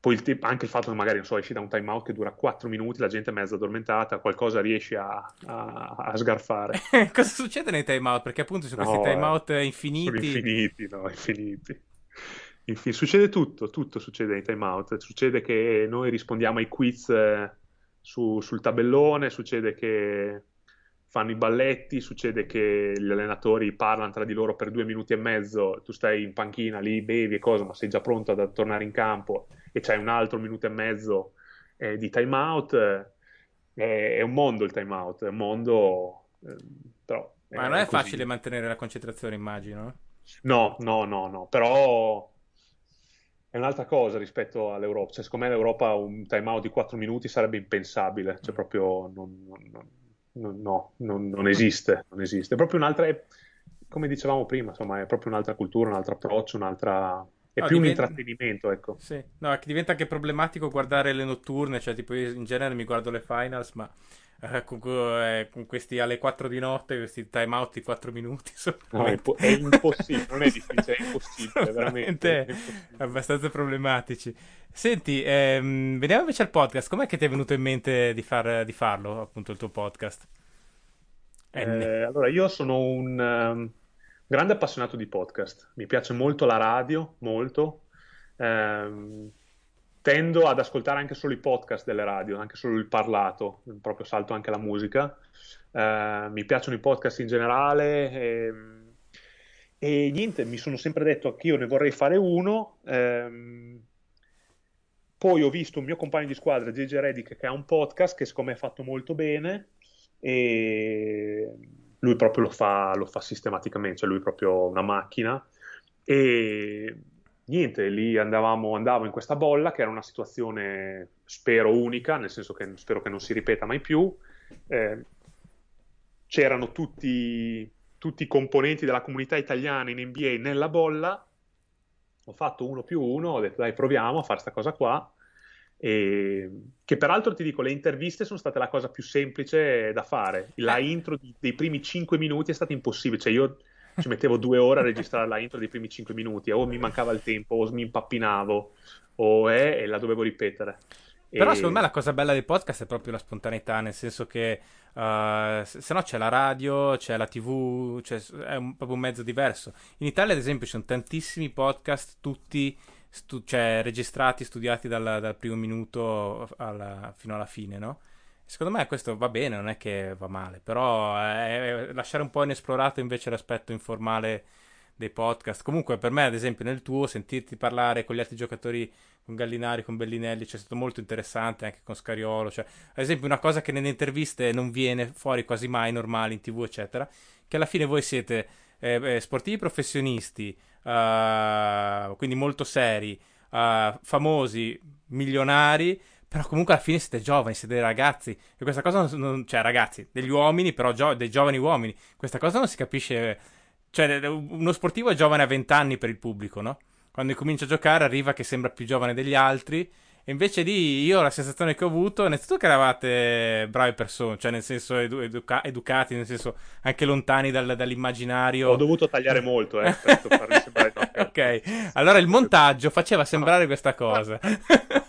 Speaker 2: poi il te- anche il fatto che magari so, esci da un timeout che dura 4 minuti, la gente è mezza addormentata, qualcosa riesci a, a, a sgarfare.
Speaker 1: Cosa succede nei timeout? Perché appunto sono no, questi timeout eh, infiniti.
Speaker 2: Infiniti, no, infiniti. Infin- succede tutto, tutto succede nei timeout. Succede che noi rispondiamo ai quiz eh, su, sul tabellone, succede che fanno i balletti, succede che gli allenatori parlano tra di loro per due minuti e mezzo, tu stai in panchina lì, bevi e cose, ma sei già pronto a tornare in campo e c'hai un altro minuto e mezzo eh, di timeout. Eh, è un mondo il timeout, è un mondo... Eh, però,
Speaker 1: ma non è così. facile mantenere la concentrazione, immagino.
Speaker 2: No, no, no, no, però è un'altra cosa rispetto all'Europa. Cioè, secondo me l'Europa un timeout di 4 minuti sarebbe impensabile, cioè proprio non, non, non, no, non, esiste, non esiste. È proprio un'altra, è, come dicevamo prima, insomma, è proprio un'altra cultura, un altro approccio, un'altra è no, più diventa... un intrattenimento, ecco.
Speaker 1: Sì, no, che diventa anche problematico guardare le notturne, cioè tipo io in genere mi guardo le finals, ma eh, con, eh, con, questi alle 4 di notte, questi time out di 4 minuti.
Speaker 2: No, è, po- è, impossibile, non è difficile, è impossibile, veramente.
Speaker 1: È impossibile. abbastanza problematici. Senti, ehm, veniamo invece al podcast, com'è che ti è venuto in mente di, far, di farlo, appunto, il tuo podcast?
Speaker 2: Eh, allora, io sono un... Um grande appassionato di podcast, mi piace molto la radio, molto. Eh, tendo ad ascoltare anche solo i podcast delle radio, anche solo il parlato, proprio salto anche la musica. Eh, mi piacciono i podcast in generale e, ehm, e, niente, mi sono sempre detto che io ne vorrei fare uno. Ehm, poi ho visto un mio compagno di squadra, JJ Redick, che ha un podcast che secondo me è fatto molto bene e lui proprio lo fa, lo fa sistematicamente, cioè lui è proprio una macchina. E niente, lì andavamo, andavo in questa bolla, che era una situazione, spero, unica, nel senso che spero che non si ripeta mai più. Eh, c'erano tutti, tutti i componenti della comunità italiana in NBA nella bolla. Ho fatto uno più uno, ho detto dai proviamo a fare questa cosa qua e che peraltro ti dico, le interviste sono state la cosa più semplice da fare. La eh. intro dei primi 5 minuti è stata impossibile, cioè io ci mettevo due ore a registrare la intro dei primi 5 minuti, o mi mancava il tempo, o mi impappinavo, o è, e la dovevo ripetere.
Speaker 1: Però e... secondo me la cosa bella del podcast è proprio la spontaneità, nel senso che uh, se no c'è la radio, c'è la tv, c'è, è un, proprio un mezzo diverso. In Italia ad esempio ci sono tantissimi podcast, tutti stu- cioè, registrati, studiati dal, dal primo minuto alla, fino alla fine, no? Secondo me questo va bene, non è che va male, però è lasciare un po' inesplorato invece l'aspetto informale dei podcast. Comunque, per me, ad esempio, nel tuo, sentirti parlare con gli altri giocatori, con Gallinari, con Bellinelli, c'è stato molto interessante anche con Scariolo. Cioè, ad esempio, una cosa che nelle interviste non viene fuori quasi mai normale in tv, eccetera, che alla fine voi siete eh, eh sportivi professionisti, uh, quindi molto seri, uh, famosi, milionari però comunque alla fine siete giovani, siete dei ragazzi. E questa cosa non, non cioè ragazzi, degli uomini, però gio- dei giovani uomini. Questa cosa non si capisce. Cioè, uno sportivo è giovane a 20 anni per il pubblico, no? Quando comincia a giocare arriva che sembra più giovane degli altri. E invece lì io la sensazione che ho avuto, innanzitutto che eravate brave persone, cioè nel senso edu- educa- educati, nel senso anche lontani dal- dall'immaginario.
Speaker 2: Ho dovuto tagliare molto, eh, per farmi sembrare...
Speaker 1: ok, allora il montaggio faceva sembrare questa cosa.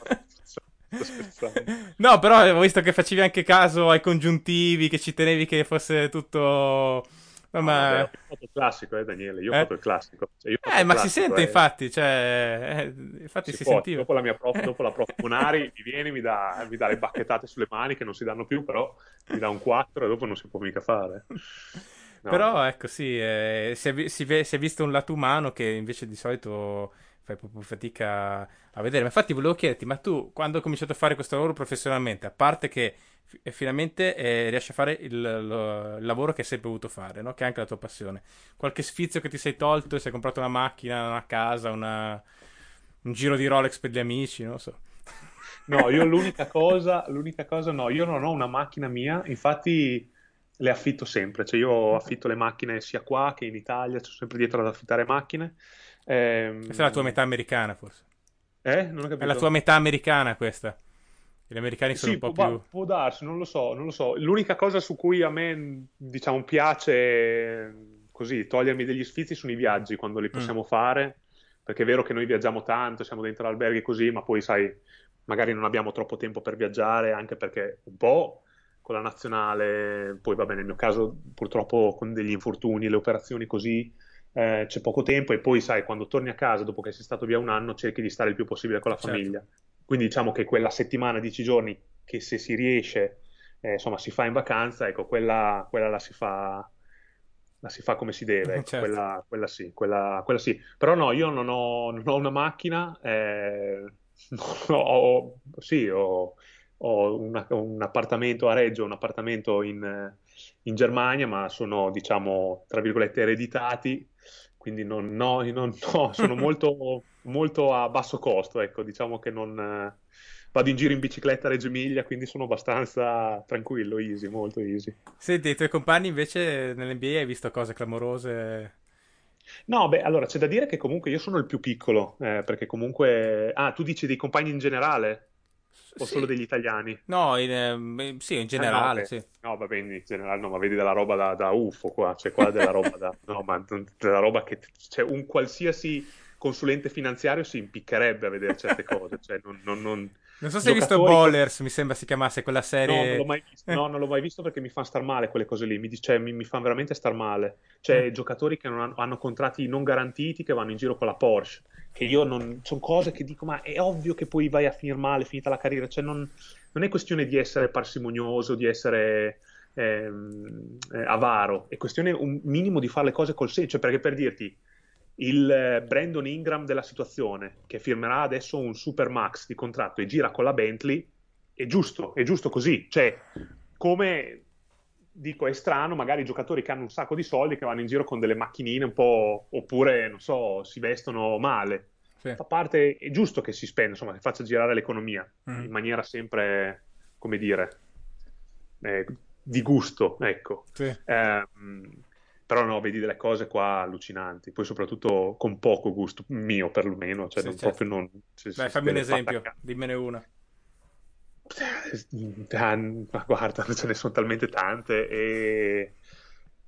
Speaker 1: No, però ho visto che facevi anche caso ai congiuntivi, che ci tenevi che fosse tutto...
Speaker 2: No, ma... Vabbè, ho fatto il classico, eh, Daniele. Io ho eh? fatto il classico.
Speaker 1: Cioè, fatto eh, ma classico, si sente, eh. infatti. Cioè, eh, infatti si, si sentiva.
Speaker 2: Dopo la mia prof, dopo la prof Munari, mi viene, mi dà, mi dà le bacchettate sulle mani che non si danno più, però mi dà un 4 e dopo non si può mica fare.
Speaker 1: No. Però, ecco, sì, eh, si, è, si, si, è, visto un lato umano che invece di solito fai proprio fatica a vedere. Ma infatti volevo chiederti, ma tu quando hai cominciato a fare questo lavoro professionalmente, a parte che f- finalmente eh, riesci a fare il, lo, il, lavoro che hai sempre voluto fare, no? che è anche la tua passione, qualche sfizio che ti sei tolto e sei comprato una macchina, una casa, una... un giro di Rolex per gli amici, non so.
Speaker 2: No, io l'unica cosa, l'unica cosa no, io non ho una macchina mia, infatti le affitto sempre, cioè io affitto le macchine sia qua che in Italia, sono sempre dietro ad affittare macchine
Speaker 1: Ehm... Questa è la tua metà americana, forse.
Speaker 2: Eh? Non ho capito.
Speaker 1: È la tua metà americana questa. Gli americani sono
Speaker 2: sì,
Speaker 1: un po'
Speaker 2: può,
Speaker 1: più...
Speaker 2: può darsi, non lo so, non lo so. L'unica cosa su cui a me, diciamo, piace così togliermi degli sfizi sono i viaggi quando li mm. possiamo mm. fare, perché è vero che noi viaggiamo tanto, siamo dentro alberghi così, ma poi sai, magari non abbiamo troppo tempo per viaggiare, anche perché un po' con la nazionale, poi vabbè nel mio caso purtroppo con degli infortuni, le operazioni così, eh, c'è poco tempo e poi sai quando torni a casa dopo che sei stato via un anno cerchi di stare il più possibile con la certo. famiglia quindi diciamo che quella settimana, dieci giorni che se si riesce eh, insomma si fa in vacanza ecco quella, quella la si fa la si fa come si deve, ecco, certo. quella, quella, sì, quella, quella, sì. Però no, io non ho, non ho una macchina, eh, ho, sì, ho, ho una, un appartamento a Reggio, un appartamento in, in Germania, ma sono, diciamo, tra virgolette, ereditati, quindi non, no, non, no, sono molto, molto a basso costo, ecco, diciamo che non... Eh, vado in giro in bicicletta a Reggio Emilia, quindi sono abbastanza tranquillo, easy, molto easy.
Speaker 1: Senti, i tuoi compagni invece nell'NBA hai visto cose clamorose?
Speaker 2: No, beh, allora c'è da dire che comunque io sono il più piccolo, eh, perché comunque... Ah, tu dici dei compagni in generale? O sì. solo degli italiani?
Speaker 1: No, in, eh, sì, in generale,
Speaker 2: ah, no,
Speaker 1: sì.
Speaker 2: No, va bene, in generale no, ma vedi della roba da, da UFO qua, c'è qua della roba da... No, ma della roba che... Cioè, un qualsiasi consulente finanziario si impiccherebbe a vedere certe cose, cioè non... non, non...
Speaker 1: Non so se hai visto Ballers, mi sembra si chiamasse quella serie.
Speaker 2: No, non l'ho mai visto, no, non l'ho mai visto perché mi fanno star male quelle cose lì, mi, cioè, mi, mi fanno veramente star male. Cioè, mm. giocatori che hanno, hanno, contratti non garantiti che vanno in giro con la Porsche che io non... sono cose che dico, ma è ovvio che poi vai a finire male, finita la carriera, cioè non, non è questione di essere parsimonioso, di essere ehm, eh, avaro, è questione un minimo di fare le cose col senso, cioè perché per dirti, il eh, Brandon Ingram della situazione, che firmerà adesso un super max di contratto e gira con la Bentley, è giusto, è giusto così, cioè come dico, è strano, magari i giocatori che hanno un sacco di soldi che vanno in giro con delle macchinine un po', oppure, non so, si vestono male. Sì. Fa parte, è giusto che si spenda, insomma, che faccia girare l'economia mm. in maniera sempre, come dire, eh, di gusto, ecco. Sì. Eh, però no, vedi delle cose qua allucinanti, poi soprattutto con poco gusto, mio perlomeno, cioè sì, non certo. proprio non...
Speaker 1: Cioè, Beh, fammi un esempio, dimmene una.
Speaker 2: Ma guarda, ce ne sono talmente tante e...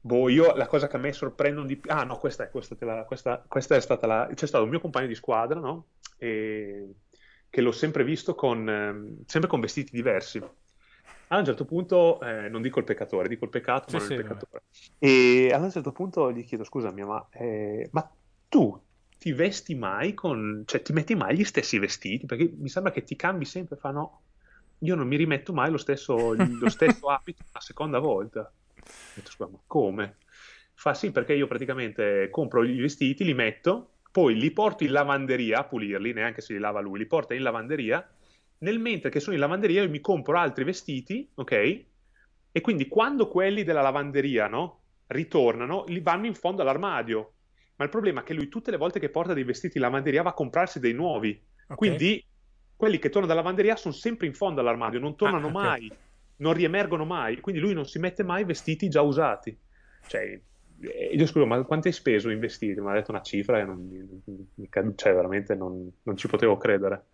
Speaker 2: Boh, io la cosa che a me sorprendono di più... Ah no, questa è, questa, la, questa, questa è stata la... C'è stato un mio compagno di squadra, no? E... Che l'ho sempre visto con... Eh, sempre con vestiti diversi. A un certo punto, eh, non dico il peccatore, dico il peccato, sì, ma non sì, il peccatore. E a un certo punto gli chiedo, scusami, ma, eh, ma tu ti vesti mai con... cioè ti metti mai gli stessi vestiti? Perché mi sembra che ti cambi sempre, fa no io non mi rimetto mai lo stesso, lo stesso abito la seconda volta. Detto, scusa, ma come? Fa sì, perché io praticamente compro i vestiti, li metto, poi li porto in lavanderia a pulirli, neanche se li lava lui, li porta in lavanderia. Nel mentre che sono in lavanderia io mi compro altri vestiti, ok? E quindi quando quelli della lavanderia, no? Ritornano, li vanno in fondo all'armadio. Ma il problema è che lui tutte le volte che porta dei vestiti in lavanderia va a comprarsi dei nuovi. Okay. Quindi quelli che tornano dalla lavanderia sono sempre in fondo all'armadio, non tornano ah, okay. mai, non riemergono mai. Quindi lui non si mette mai vestiti già usati. Cioè, eh, io scuso, ma quanto hai speso in vestiti? Mi ha detto una cifra e non, cioè, veramente non, non, ci potevo credere.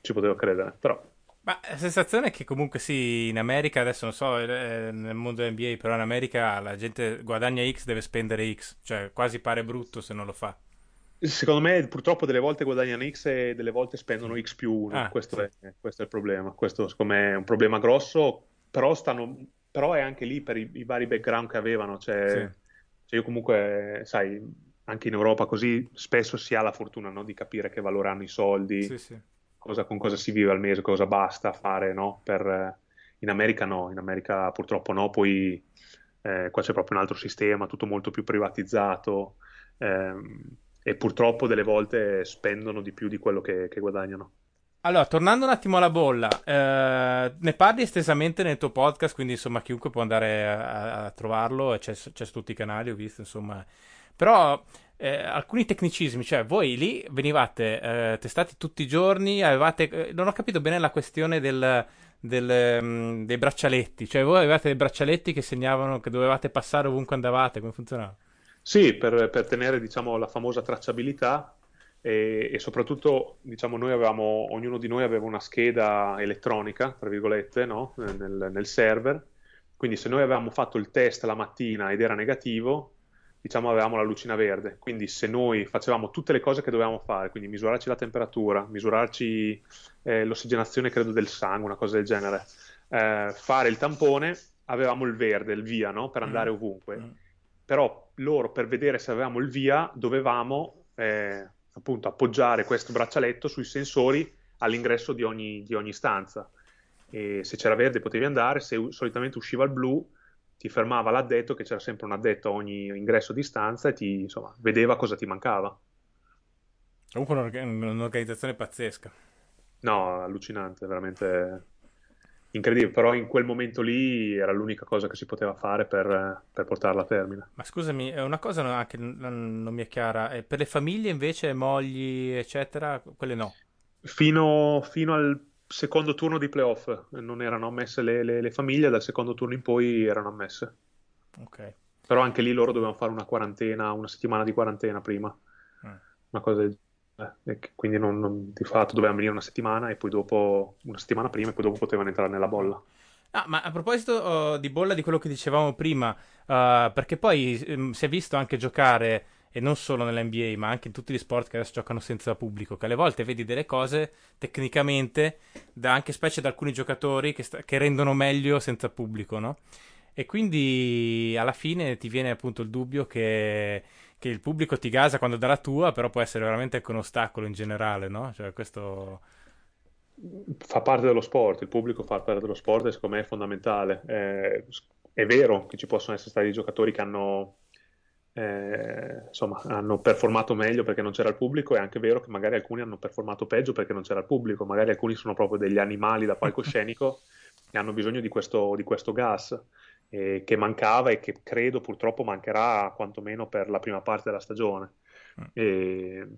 Speaker 2: Ci potevo credere, però.
Speaker 1: Ma la sensazione è che comunque sì, in America, adesso non so, eh, nel mondo NBA, però in America la gente guadagna X, deve spendere X, cioè quasi pare brutto se non lo fa.
Speaker 2: Secondo me purtroppo delle volte guadagnano X e delle volte spendono X più 1, ah, questo, sì. è, questo, è, il problema, questo secondo me è un problema grosso, però, stanno, però è anche lì per i, i vari background che avevano, cioè... Sì cioè io comunque, sai, anche in Europa così spesso si ha la fortuna no, di capire che valore hanno i soldi, sì. Cosa, con cosa si vive al mese, cosa basta fare, no? Per, in America no, in America purtroppo no, poi eh, qua c'è proprio un altro sistema, tutto molto più privatizzato ehm, e purtroppo delle volte spendono di più di quello che, che guadagnano.
Speaker 1: Allora, tornando un attimo alla bolla, eh, ne parli estesamente nel tuo podcast, quindi insomma chiunque può andare a, a trovarlo, c'è, c'è, su tutti i canali, ho visto, insomma. Però eh, alcuni tecnicismi, cioè voi lì venivate eh, testati tutti i giorni, avevate... Eh, non ho capito bene la questione del, del, um, dei braccialetti, cioè voi avevate dei braccialetti che segnavano che dovevate passare ovunque andavate, come funzionava?
Speaker 2: Sì, per, per tenere diciamo la famosa tracciabilità e, e, soprattutto diciamo noi avevamo ognuno di noi aveva una scheda elettronica tra virgolette no? nel, nel, server quindi se noi avevamo fatto il test la mattina ed era negativo diciamo avevamo la lucina verde quindi se noi facevamo tutte le cose che dovevamo fare quindi misurarci la temperatura misurarci eh, l'ossigenazione credo del sangue una cosa del genere eh, fare il tampone avevamo il verde il via no? per andare mm. ovunque mm. però loro per vedere se avevamo il via dovevamo eh, appunto appoggiare questo braccialetto sui sensori all'ingresso di ogni, di ogni stanza. E se c'era verde potevi andare, se solitamente usciva il blu ti fermava l'addetto, che c'era sempre un addetto a ogni ingresso di stanza e ti insomma, vedeva cosa ti mancava.
Speaker 1: Comunque un'organizzazione pazzesca.
Speaker 2: No, allucinante, veramente incredibile, però in quel momento lì era l'unica cosa che si poteva fare per, per portarla a termine.
Speaker 1: Ma scusami, una cosa anche non, non mi è chiara, per le famiglie invece, mogli, eccetera, quelle no?
Speaker 2: Fino, fino al secondo turno di playoff non erano ammesse le, le, le, famiglie, dal secondo turno in poi erano ammesse.
Speaker 1: Ok.
Speaker 2: Però anche lì loro dovevano fare una quarantena, una settimana di quarantena prima, mm. una cosa del. Eh, quindi non, non, di fatto dovevano venire una settimana e poi dopo una settimana prima e poi dopo potevano entrare nella bolla.
Speaker 1: Ah, ma a proposito uh, di bolla di quello che dicevamo prima, uh, perché poi um, si è visto anche giocare, e non solo nell'NBA, ma anche in tutti gli sport che adesso giocano senza pubblico, che alle volte vedi delle cose tecnicamente, da anche specie da alcuni giocatori che, sta- che rendono meglio senza pubblico, no? E quindi alla fine ti viene appunto il dubbio che che il pubblico ti gasa quando dà la tua, però può essere veramente anche un ostacolo in generale, no? Cioè, questo
Speaker 2: fa parte dello sport, il pubblico fa parte dello sport e secondo me è fondamentale. Eh, è vero che ci possono essere stati giocatori che hanno, eh, insomma, hanno performato meglio perché non c'era il pubblico, è anche vero che magari alcuni hanno performato peggio perché non c'era il pubblico, magari alcuni sono proprio degli animali da palcoscenico e hanno bisogno di questo, di questo gas eh, che mancava e che credo purtroppo mancherà quantomeno per la prima parte della stagione. Mm. E,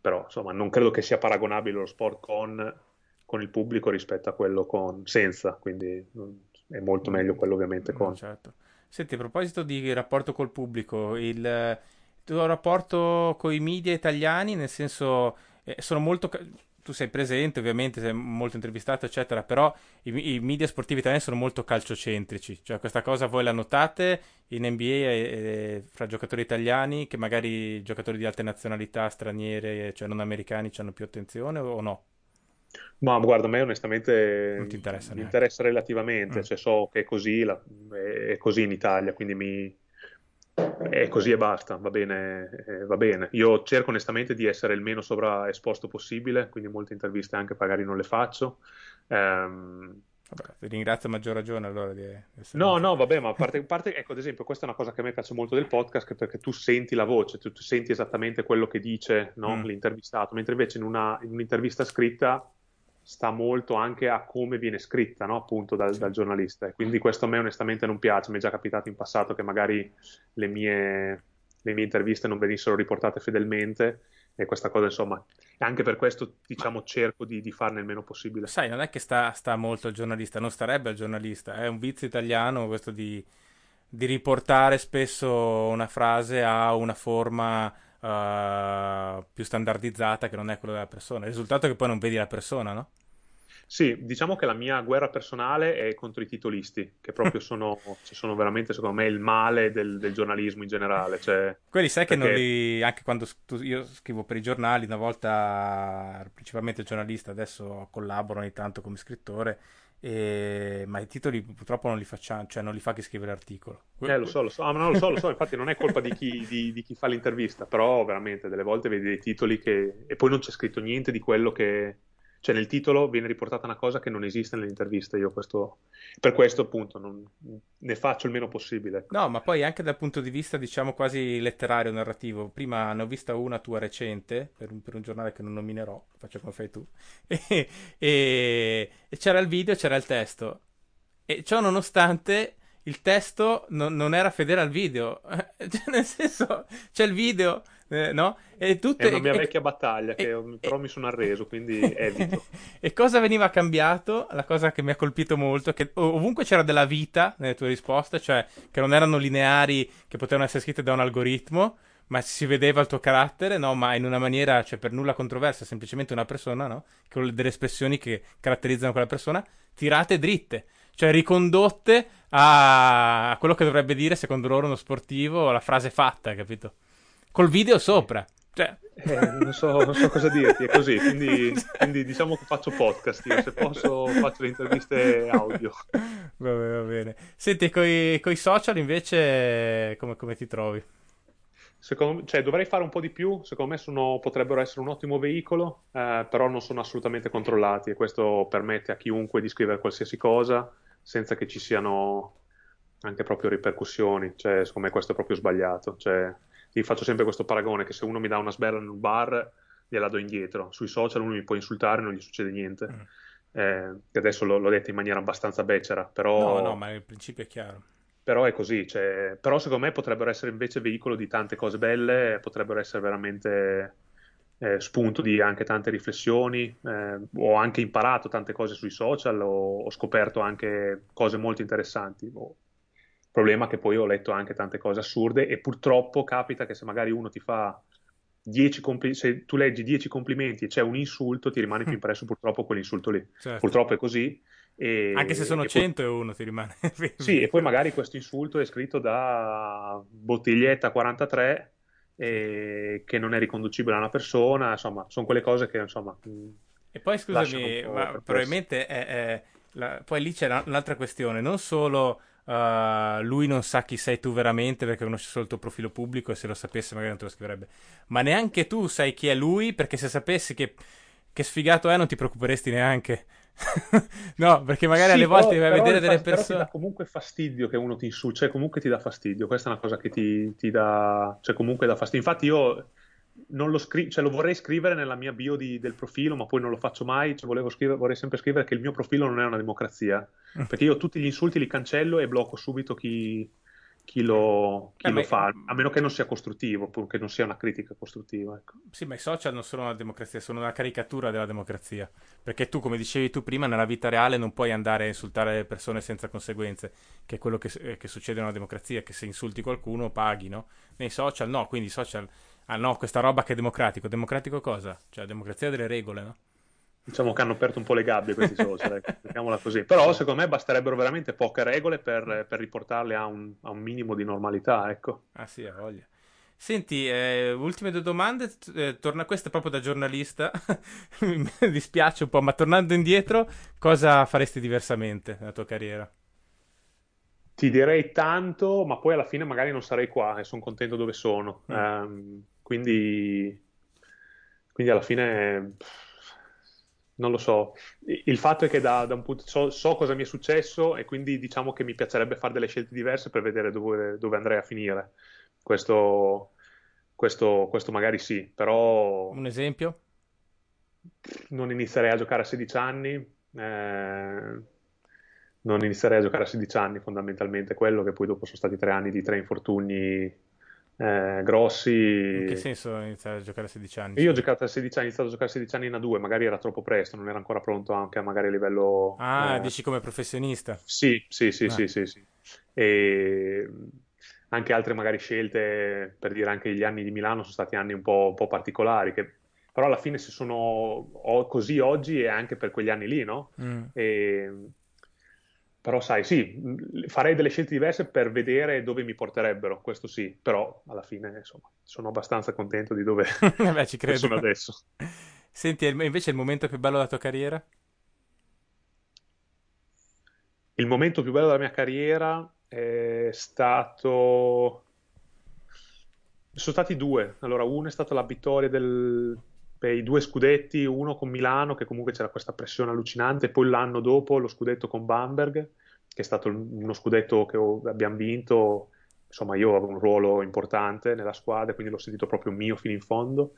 Speaker 2: però insomma non credo che sia paragonabile lo sport con, con, il pubblico rispetto a quello con, senza, quindi è molto meglio quello ovviamente con.
Speaker 1: certo. Senti, a proposito di rapporto col pubblico, il tuo rapporto con i media italiani, nel senso, eh, sono molto tu sei presente, ovviamente, sei molto intervistato, eccetera, però i, i media sportivi italiani sono molto calciocentrici. Cioè, questa cosa voi la notate in NBA e, e, fra giocatori italiani, che magari giocatori di altre nazionalità straniere, cioè non americani, hanno più attenzione o no?
Speaker 2: Ma guarda, a me onestamente non ti interessa, mi interessa relativamente, mm. cioè so che è così, la, è così in Italia, quindi mi, è così e basta, va bene, eh, va bene. Io cerco onestamente di essere il meno sovraesposto possibile, quindi molte interviste anche magari non le faccio. Um,
Speaker 1: Vabbè, ti ringrazio a maggior ragione allora di
Speaker 2: essere... No, no, vabbè, ma a parte, parte, ecco, ad esempio, questa è una cosa che a me piace molto del podcast, perché tu senti la voce, tu, tu senti esattamente quello che dice no? mm. l'intervistato, mentre invece in, una, in, un'intervista scritta sta molto anche a come viene scritta, no? appunto, dal, dal, giornalista. E quindi questo a me onestamente non piace, mi è già capitato in passato che magari le mie, le mie interviste non venissero riportate fedelmente e questa cosa, insomma, anche per questo, diciamo, cerco di, di farne il meno possibile.
Speaker 1: Sai, non è che sta, sta, molto al giornalista, non starebbe al giornalista, è un vizio italiano questo di, di riportare spesso una frase a una forma uh, più standardizzata che non è quella della persona. Il risultato è che poi non vedi la persona, no?
Speaker 2: Sì, diciamo che la mia guerra personale è contro i titolisti, che proprio sono, sono veramente, secondo me, il male del, del giornalismo in generale. Cioè,
Speaker 1: Quelli sai perché... che non li, anche quando io scrivo per i giornali, una volta principalmente giornalista, adesso collaboro ogni tanto come scrittore, e... ma i titoli purtroppo non li facciamo, cioè non li fa chi scrive l'articolo.
Speaker 2: Eh, lo so, lo so, ah, non lo so, lo so, infatti non è colpa di chi, di, di chi fa l'intervista, però veramente delle volte vedi dei titoli che... e poi non c'è scritto niente di quello che cioè nel titolo viene riportata una cosa che non esiste nell'intervista. Io questo, per questo appunto non, ne faccio il meno possibile.
Speaker 1: No, ma poi anche dal punto di vista diciamo quasi letterario, narrativo. Prima ne ho vista una tua recente per un, per un giornale che non nominerò, faccio come fai tu. E, e, e c'era il video, c'era il testo. E ciò nonostante il testo non, non era fedele al video. cioè, nel senso, c'è il video eh, no?
Speaker 2: E tutte, è una mia e, vecchia battaglia, che e, però mi sono arreso, quindi evito.
Speaker 1: e cosa veniva cambiato? La cosa che mi ha colpito molto è che ovunque c'era della vita nelle tue risposte, cioè che non erano lineari, che potevano essere scritte da un algoritmo, ma si vedeva il tuo carattere, no? Ma in una maniera, cioè per nulla controversa, semplicemente una persona, no? Con delle espressioni che caratterizzano quella persona, tirate dritte, cioè ricondotte a, a quello che dovrebbe dire, secondo loro, uno sportivo, la frase fatta, capito? Col video sopra. Cioè...
Speaker 2: Eh, non, so, non, so, cosa dirti, è così, quindi, quindi, diciamo che faccio podcast, io se posso faccio le interviste audio.
Speaker 1: Va bene, va bene. Senti, con i social invece come, come ti trovi?
Speaker 2: Secondo, cioè, dovrei fare un po' di più, secondo me sono, potrebbero essere un ottimo veicolo, eh, però non sono assolutamente controllati e questo permette a chiunque di scrivere qualsiasi cosa senza che ci siano anche proprio ripercussioni, cioè, secondo me questo è proprio sbagliato. Cioè, io faccio sempre questo paragone che se uno mi dà una sberla in un bar gliela do indietro, sui social uno mi può insultare non gli succede niente. Mm. Eh, adesso l'ho, l'ho, detto in maniera abbastanza becera, però...
Speaker 1: No, no, ma il principio è chiaro.
Speaker 2: Però è così, cioè, però secondo me potrebbero essere invece veicolo di tante cose belle, potrebbero essere veramente eh, spunto di anche tante riflessioni, eh, ho anche imparato tante cose sui social, ho, ho scoperto anche cose molto interessanti. Ho, problema che poi ho letto anche tante cose assurde e purtroppo capita che se magari uno ti fa 10 compli- se tu leggi 10 complimenti e c'è un insulto ti rimane più impresso purtroppo quell'insulto lì. Certo. Purtroppo è così.
Speaker 1: E, Anche se sono e 100 poi... e uno ti rimane.
Speaker 2: sì, e poi magari questo insulto è scritto da bottiglietta 43 e che non è riconducibile a una persona, insomma, sono quelle cose che insomma...
Speaker 1: E poi scusami, ma probabilmente è, è la... poi lì c'è un'altra questione, non solo Uh, lui non sa chi sei tu veramente perché conosce solo il tuo profilo pubblico e se lo sapesse magari non te lo scriverebbe. Ma neanche tu sai chi è lui perché se sapessi che, che sfigato è non ti preoccuperesti neanche. no, perché magari sì, alle volte però, vai a vedere delle persone. Però
Speaker 2: ti dà comunque fastidio che uno ti insulti, cioè comunque ti dà fastidio. Questa è una cosa che ti, ti dà, cioè comunque dà fastidio. Infatti io non lo, scri- cioè, lo vorrei scrivere nella mia bio di, del profilo, ma poi non lo faccio mai. Cioè, scrivere, vorrei sempre scrivere che il mio profilo non è una democrazia. Mm. Perché io tutti gli insulti li cancello e blocco subito chi, chi lo, chi eh, lo fa, a meno che non sia costruttivo, che non sia una critica costruttiva. Ecco.
Speaker 1: Sì, ma i social non sono una democrazia, sono una caricatura della democrazia. Perché tu, come dicevi tu prima, nella vita reale non puoi andare a insultare le persone senza conseguenze, che è quello che, eh, che succede in una democrazia, che se insulti qualcuno paghi, no? Nei social no, quindi i social Ah no, questa roba che è democratico. Democratico cosa? Cioè, democrazia delle regole, no?
Speaker 2: Diciamo che hanno aperto un po' le gabbie questi social, ecco, mettiamola così. Però secondo me basterebbero veramente poche regole per, per riportarle a un, a un, minimo di normalità, ecco.
Speaker 1: Ah sì, ha voglia. Senti, eh, ultime due domande, eh, torna questa proprio da giornalista, mi dispiace un po', ma tornando indietro, cosa faresti diversamente nella tua carriera?
Speaker 2: Ti direi tanto, ma poi alla fine magari non sarei qua e sono contento dove sono. Mm. Um, quindi, quindi alla fine non lo so. Il fatto è che da, da un punto, so, so, cosa mi è successo e quindi diciamo che mi piacerebbe fare delle scelte diverse per vedere dove, dove andrei a finire. Questo, questo, questo magari sì, però...
Speaker 1: Un esempio?
Speaker 2: Non inizierei a giocare a 16 anni. Eh, non inizierei a giocare a 16 anni fondamentalmente quello che poi dopo sono stati tre anni di tre infortuni eh, grossi.
Speaker 1: In che senso iniziare a giocare a 16 anni?
Speaker 2: Io ho giocato a 16 anni, ho iniziato a giocare a 16 anni in A2, magari era troppo presto, non era ancora pronto anche a magari a livello...
Speaker 1: Ah, eh... dici come professionista?
Speaker 2: Sì, sì, sì, ah. sì, sì, sì. E anche altre magari scelte, per dire anche gli anni di Milano sono stati anni un po', un po particolari, che però alla fine se sono così oggi è anche per quegli anni lì, no? Mm. E però sai, sì, farei delle scelte diverse per vedere dove mi porterebbero, questo sì, però alla fine insomma sono abbastanza contento di dove
Speaker 1: Beh, ci credo.
Speaker 2: sono adesso.
Speaker 1: Senti, invece il momento più bello della tua carriera?
Speaker 2: Il momento più bello della mia carriera è stato... Sono stati due. Allora, uno è stata la vittoria del... per i due scudetti, uno con Milano, che comunque c'era questa pressione allucinante, poi l'anno dopo lo scudetto con Bamberg che è stato uno scudetto che abbiamo vinto, insomma io avevo un ruolo importante nella squadra, quindi l'ho sentito proprio mio fino in fondo.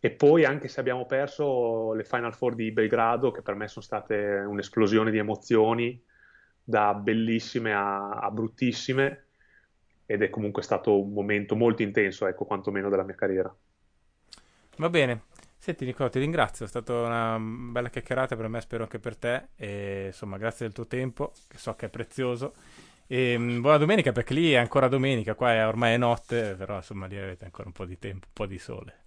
Speaker 2: E poi anche se abbiamo perso le Final Four di Belgrado, che per me sono state un'esplosione di emozioni, da bellissime a, a bruttissime, ed è comunque stato un momento molto intenso, ecco, quantomeno della mia carriera.
Speaker 1: Va bene, Senti Nicola, ti ringrazio, è stata una bella chiacchierata per me, spero anche per te. E, insomma, grazie del tuo tempo, che so che è prezioso. E, mm, buona domenica, perché lì è ancora domenica, qua è, ormai è notte, però insomma lì avete ancora un po' di tempo, un po' di sole.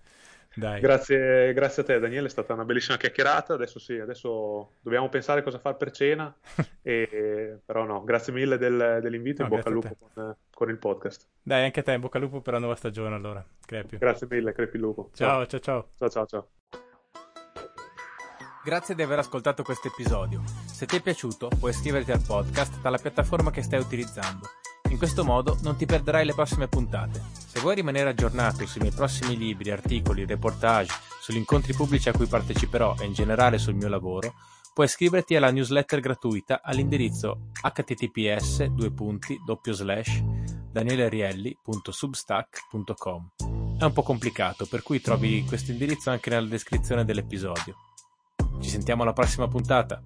Speaker 2: Grazie, grazie, a te Daniele, è stata una bellissima chiacchierata. Adesso sì, adesso dobbiamo pensare cosa fare per cena. e, però no, grazie mille del, dell'invito no, in bocca al lupo con, con, il podcast.
Speaker 1: Dai, anche a te, bocca al lupo per la nuova stagione allora. Crepi.
Speaker 2: Grazie mille, crepi il lupo.
Speaker 1: Ciao, ciao, ciao.
Speaker 2: Ciao, ciao, ciao.
Speaker 1: Grazie di aver ascoltato questo episodio. Se ti è piaciuto, puoi iscriverti al podcast dalla piattaforma che stai utilizzando. In questo modo non ti perderai le prossime puntate. Se vuoi rimanere aggiornato sui miei prossimi libri, articoli, reportage, sugli incontri pubblici a cui parteciperò e in generale sul mio lavoro, puoi iscriverti alla newsletter gratuita all'indirizzo https danielerielli.substack.com. È un po' complicato, per cui trovi questo indirizzo anche nella descrizione dell'episodio. Ci sentiamo alla prossima puntata.